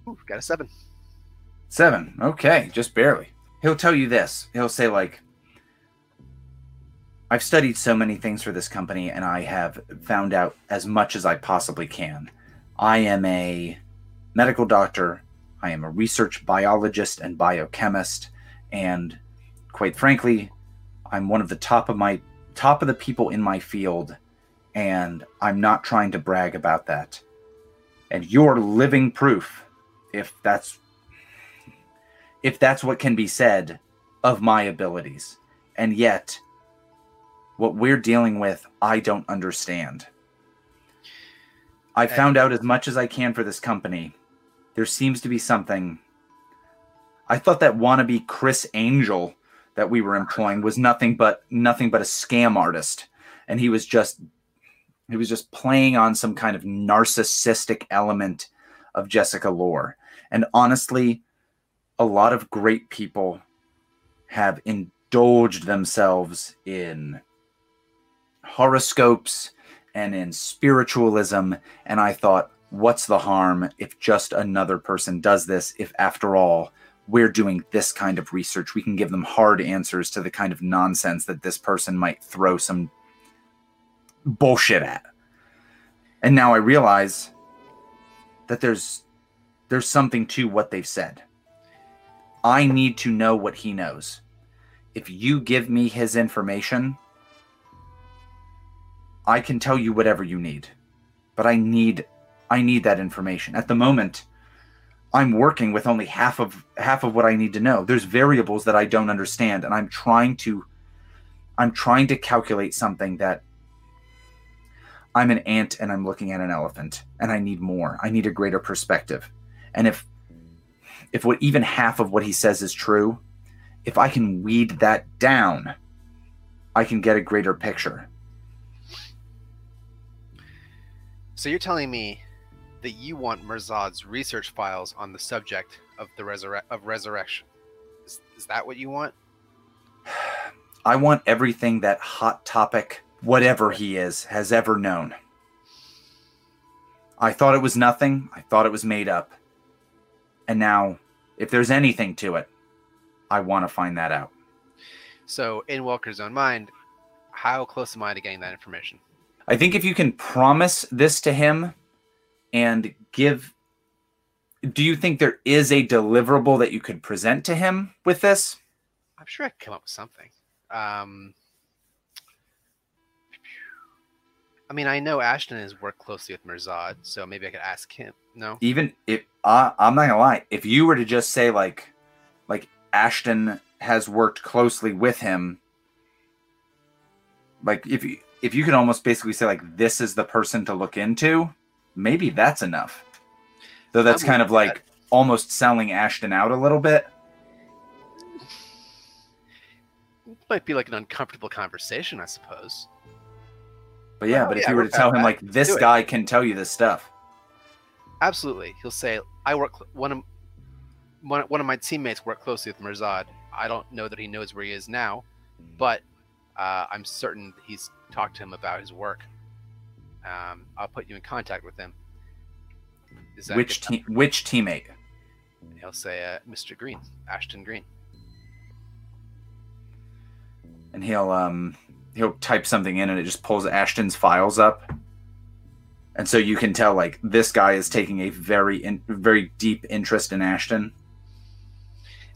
Ooh, got a seven. Seven. Okay, just barely. He'll tell you this. He'll say, like, I've studied so many things for this company and I have found out as much as I possibly can. I am a medical doctor. I am a research biologist and biochemist. And quite frankly, I'm one of the top of my top of the people in my field. And I'm not trying to brag about that. And you're living proof, if that's if that's what can be said of my abilities. And yet, what we're dealing with, I don't understand. I found out as much as I can for this company. There seems to be something. I thought that wannabe Criss Angel that we were employing was nothing but nothing but a scam artist, and he was just he was just playing on some kind of narcissistic element of Jessica Lore. And honestly, a lot of great people have indulged themselves in horoscopes and in spiritualism. And I thought, what's the harm if just another person does this? If after all, we're doing this kind of research, we can give them hard answers to the kind of nonsense that this person might throw some bullshit at. And now I realize that there's there's something to what they've said. I need to know what he knows. If you give me his information, I can tell you whatever you need. But I need I need that information. At the moment, I'm working with only half of half of what I need to know. There's variables that I don't understand and I'm trying to I'm trying to calculate something that I'm an ant and I'm looking at an elephant and I need more. I need a greater perspective. And if if what even half of what he says is true, if I can weed that down, I can get a greater picture. So you're telling me that you want Mirzad's research files on the subject of the resurre- of resurrection. Is, is that what you want? I want everything that hot topic, whatever he is, has ever known. I thought it was nothing. I thought it was made up. And now, if there's anything to it, I want to find that out. So, in Welker's own mind, how close am I to getting that information? I think if you can promise this to him and give. Do you think there is a deliverable that you could present to him with this? I'm sure I could come up with something. Um, I mean, I know Ashton has worked closely with Mirzad, so maybe I could ask him. No, Even if uh, I'm not gonna lie, if you were to just say like, like Ashton has worked closely with him, like if you if you could almost basically say like this is the person to look into, maybe that's enough. Though that's kind of like almost selling Ashton out a little bit. might be like an uncomfortable conversation, I suppose. But yeah, Well, but if you were to tell him like this it. guy can tell you this stuff, Absolutely, he'll say, "I work one of one, one of my teammates work closely with Mirzad. I don't know that he knows where he is now, but uh, I'm certain he's talked to him about his work. Um, I'll put you in contact with him." Is that which team, which teammate? He'll say, uh, "Mr. Green, Ashton Green." and he'll um he'll type something in and it just pulls Ashton's files up. And so you can tell like this guy is taking a very in, very deep interest in Ashton.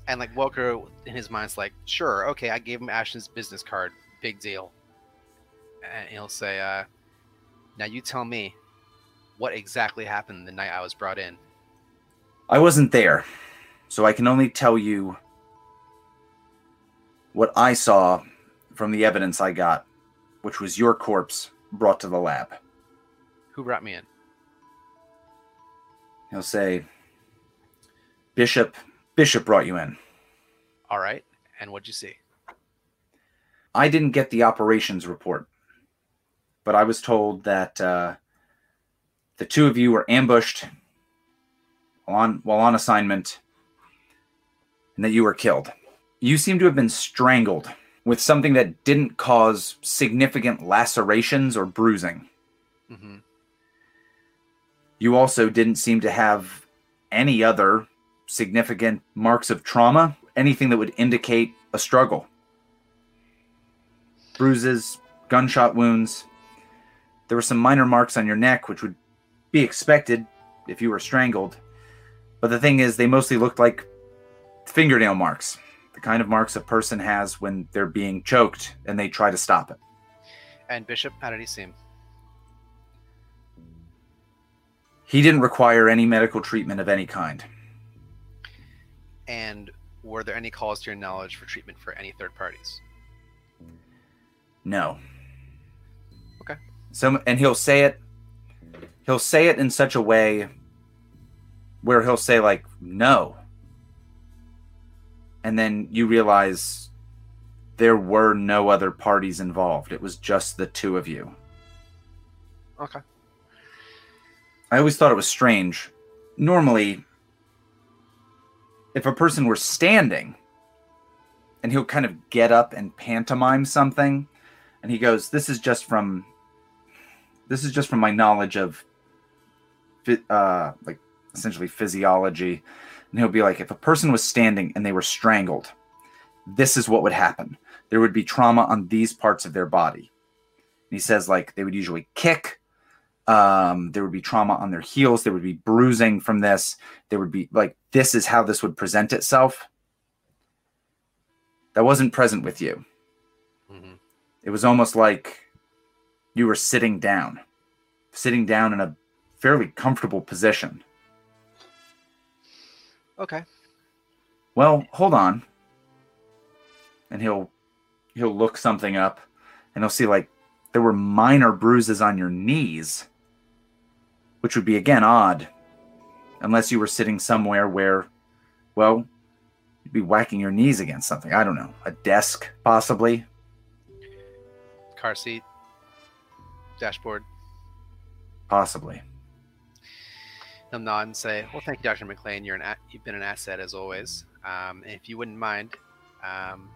And like Welker in his mind's like, sure, okay, I gave him Ashton's business card, big deal. And he'll say, uh, now you tell me what exactly happened the night I was brought in. I wasn't there, so I can only tell you what I saw from the evidence I got, which was your corpse brought to the lab. Who brought me in? He'll say, Bishop, Bishop brought you in. All right. And what'd you see? I didn't get the operations report, but I was told that uh, the two of you were ambushed while on, while on assignment and that you were killed. You seem to have been strangled with something that didn't cause significant lacerations or bruising. hmm You also didn't seem to have any other significant marks of trauma, anything that would indicate a struggle. Bruises, gunshot wounds. There were some minor marks on your neck, which would be expected if you were strangled. But the thing is, they mostly looked like fingernail marks, the kind of marks a person has when they're being choked and they try to stop it. And Bishop, how did he seem? He didn't require any medical treatment of any kind. And were there any calls to your knowledge for treatment for any third parties? No. Okay. So and he'll say it he'll say it in such a way where he'll say like no. And then you realize there were no other parties involved. It was just the two of you. Okay. I always thought it was strange. Normally, if a person were standing and he'll kind of get up and pantomime something, and he goes, "This is just from, this is just from my knowledge of, uh, like essentially physiology." And he'll be like, "If a person was standing and they were strangled, this is what would happen. There would be trauma on these parts of their body." And he says, like they would usually kick. Um, there would be trauma on their heels. There would be bruising from this. There would be like this is how this would present itself. That wasn't present with you. Hmm it was almost like you were sitting down sitting down in a fairly comfortable position Okay. well hold on. And he'll he'll look something up and he'll see like there were minor bruises on your knees which would be again odd unless you were sitting somewhere where well you'd be whacking your knees against something. I don't know. A desk possibly? Car seat, dashboard. possibly He'll nod and say, "Well, thank you, Dr. McLean. You're an a- you've been an asset as always. Um, if you wouldn't mind um,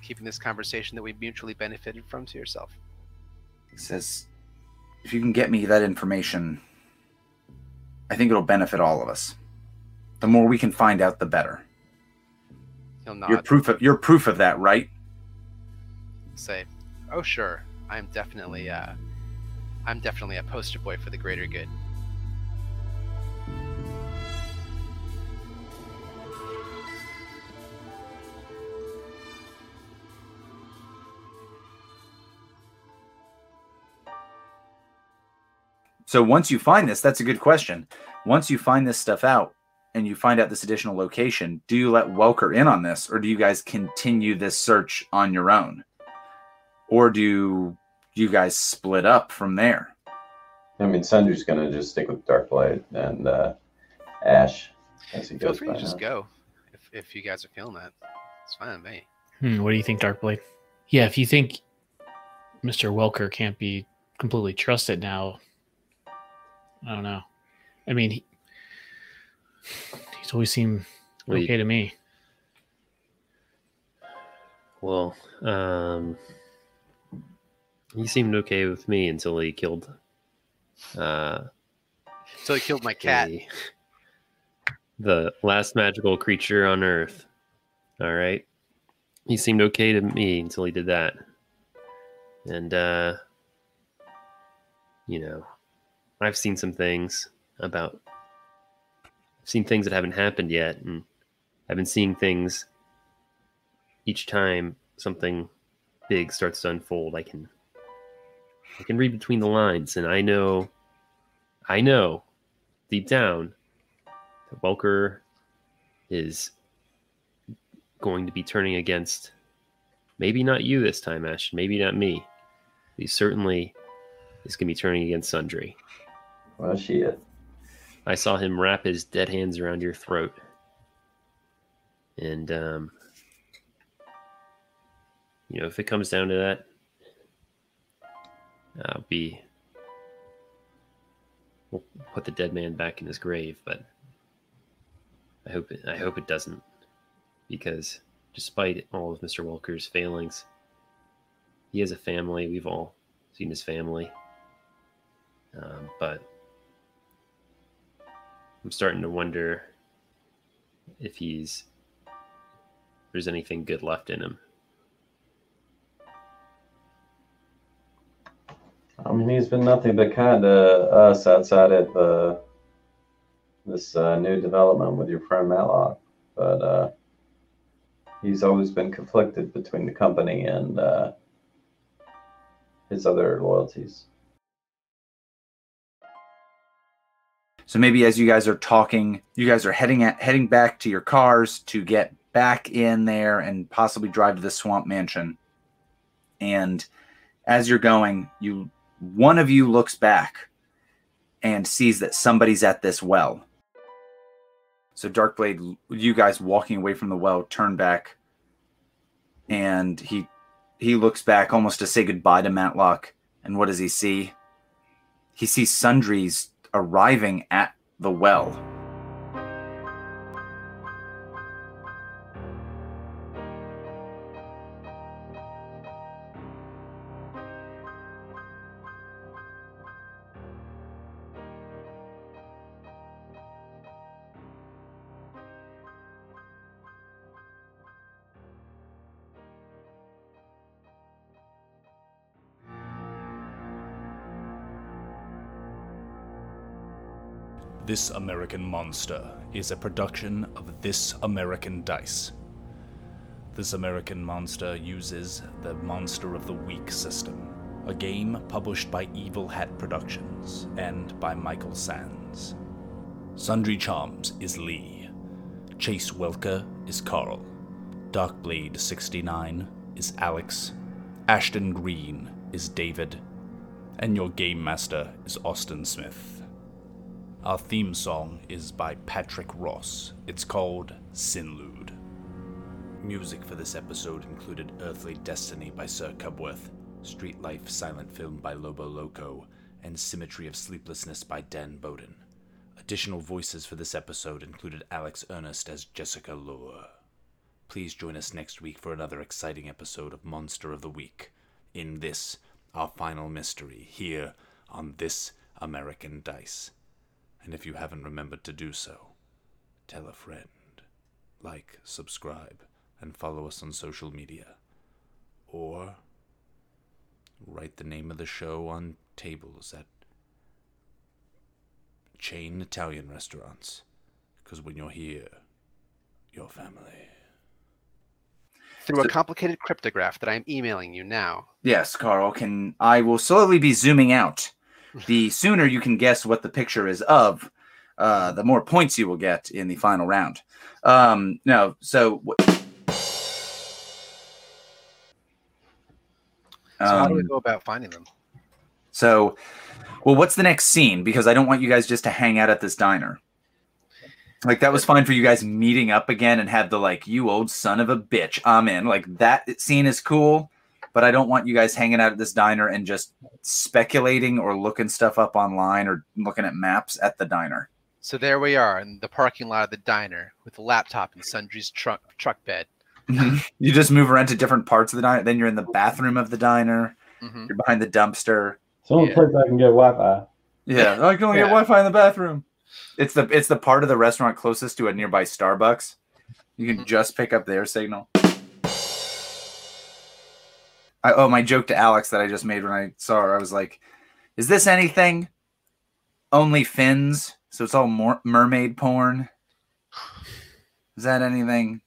keeping this conversation that we mutually benefited from to yourself." he says if you can get me that information i think it'll benefit all of us the more we can find out the better He'll nod. you're proof of you're proof of that right say, "Oh, sure. I'm definitely uh, I'm definitely a poster boy for the greater good." So once you find this, that's a good question. Once you find this stuff out and you find out this additional location, do you let Welker in on this or do you guys continue this search on your own? Or do you guys split up from there? I mean, Sundry's gonna just stick with Darklight and uh, Ash as he Feel goes free by to just now. go if if you guys are feeling that. It's fine with me. Hmm, what do you think, Darkblade? Yeah, if you think Mr. Welker can't be completely trusted now, I don't know. I mean, he, he's always seemed Well, you- okay to me. Well, um, he seemed okay with me until he killed. Uh, So he killed my cat. a- the last magical creature on Earth. All right, he seemed okay to me until he did that, and uh, you know, I've seen some things about. I've seen things that haven't happened yet, and I've been seeing things each time something big starts to unfold. I can I can read between the lines, and I know, I know, deep down, that Welker is going to be turning against maybe not you this time, Ash, maybe not me. But he certainly is going to be turning against Sundry. Well, she is. I saw him wrap his dead hands around your throat. And, um, you know, if it comes down to that, I'll be. We'll put the dead man back in his grave, but I hope it, I hope it doesn't, because despite all of Mr. Welker's failings, he has a family. We've all seen his family, um, but I'm starting to wonder if he's if there's anything good left in him. I mean, he's been nothing but kind to us outside of the this uh, new development with your friend Matlock, but uh, he's always been conflicted between the company and uh, his other loyalties. So maybe as you guys are talking, you guys are heading at heading back to your cars to get back in there and possibly drive to the swamp mansion. And as you're going, you one of you looks back and sees that somebody's at this well. So Darkblade, you guys walking away from the well, turn back, and he he looks back almost to say goodbye to Matlock. And what does he see? He sees Sundries arriving at the well. This American Monster is a production of This American Dice. This American Monster uses the Monster of the Week system, a game published by Evil Hat Productions and by Michael Sands. Sundry Charms is Lee. Chase Welker is Carl. Darkblade 69 is Alex. Ashton Green is David. And your game master is Austin Smith. Our theme song is by Patrick Ross. It's called Sinlude. Music for this episode included Earthly Destiny by Sir Cubworth, Street Life silent film by Lobo Loco, and Symmetry of Sleeplessness by Dan Bowden. Additional voices for this episode included Alex Ernest as Jessica Lore. Please join us next week for another exciting episode of Monster of the Week. In this, our final mystery, here on This American Dice. And if you haven't remembered to do so, tell a friend. Like, subscribe, and follow us on social media. Or write the name of the show on tables at chain Italian restaurants. Because when you're here, you're family. Through a complicated cryptograph that I'm emailing you now. Yes, Carl, can I will slowly be zooming out. The sooner you can guess what the picture is of, uh, the more points you will get in the final round. Um, no, so wh- So how do we Um, go about finding them? So, well, what's the next scene? Because I don't want you guys just to hang out at this diner. Like that was fine for you guys meeting up again and have the like, you old son of a bitch, I'm in. Like that scene is cool, but I don't want you guys hanging out at this diner and just speculating or looking stuff up online or looking at maps at the diner. So there we are in the parking lot of the diner with a laptop in Sundry's truck truck bed. you just move around to different parts of the diner. Then you're in the bathroom of the diner. hmm You're behind the dumpster. It's the only Yeah. place I can get Wi-Fi. Yeah, I can only Yeah. get Wi-Fi in the bathroom. It's the it's the part of the restaurant closest to a nearby Starbucks. You can Mhm. just pick up their signal. I oh my joke to Alex that I just made when I saw her. I was like, "Is this anything? Only fins? So it's all more mermaid porn? Is that anything?"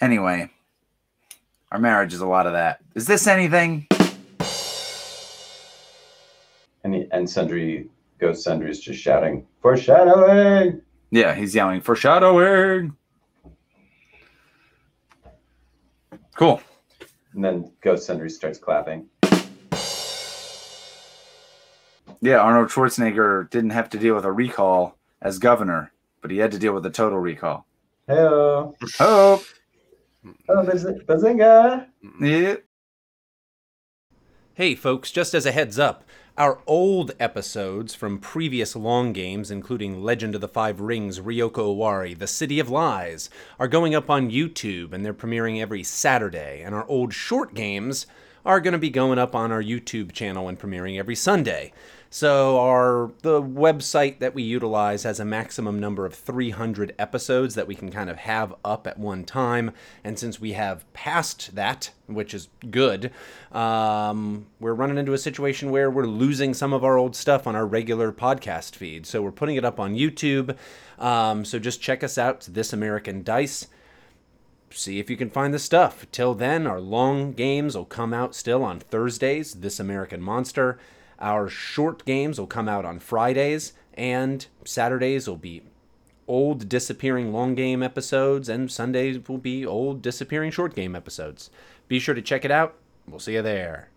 Anyway, our marriage is a lot of that. Is this anything? And he, and Sundry Ghost Sundry is just shouting foreshadowing. Yeah, he's yelling foreshadowing. Cool. And then Ghost Sundry starts clapping. Yeah, Arnold Schwarzenegger didn't have to deal with a recall as governor, but he had to deal with a total recall. Hello. Oh, Oh, Baz- Bazinga. yeah. Hey, folks, just as a heads up, our old episodes from previous long games, including Legend of the Five Rings, Ryoko Owari, The City of Lies, are going up on YouTube and they're premiering every Saturday. And our old short games are going to be going up on our YouTube channel and premiering every Sunday. So our the website that we utilize has a maximum number of 300 episodes that we can kind of have up at one time, and since we have passed that, which is good, um, we're running into a situation where we're losing some of our old stuff on our regular podcast feed. So we're putting it up on YouTube. Um, so just check us out. This American Dice see if you can find the stuff. Till then, our long games will come out still on Thursdays, This American Monster. Our short games will come out on Fridays, and Saturdays will be old disappearing long game episodes, and Sundays will be old disappearing short game episodes. Be sure to check it out. We'll see you there.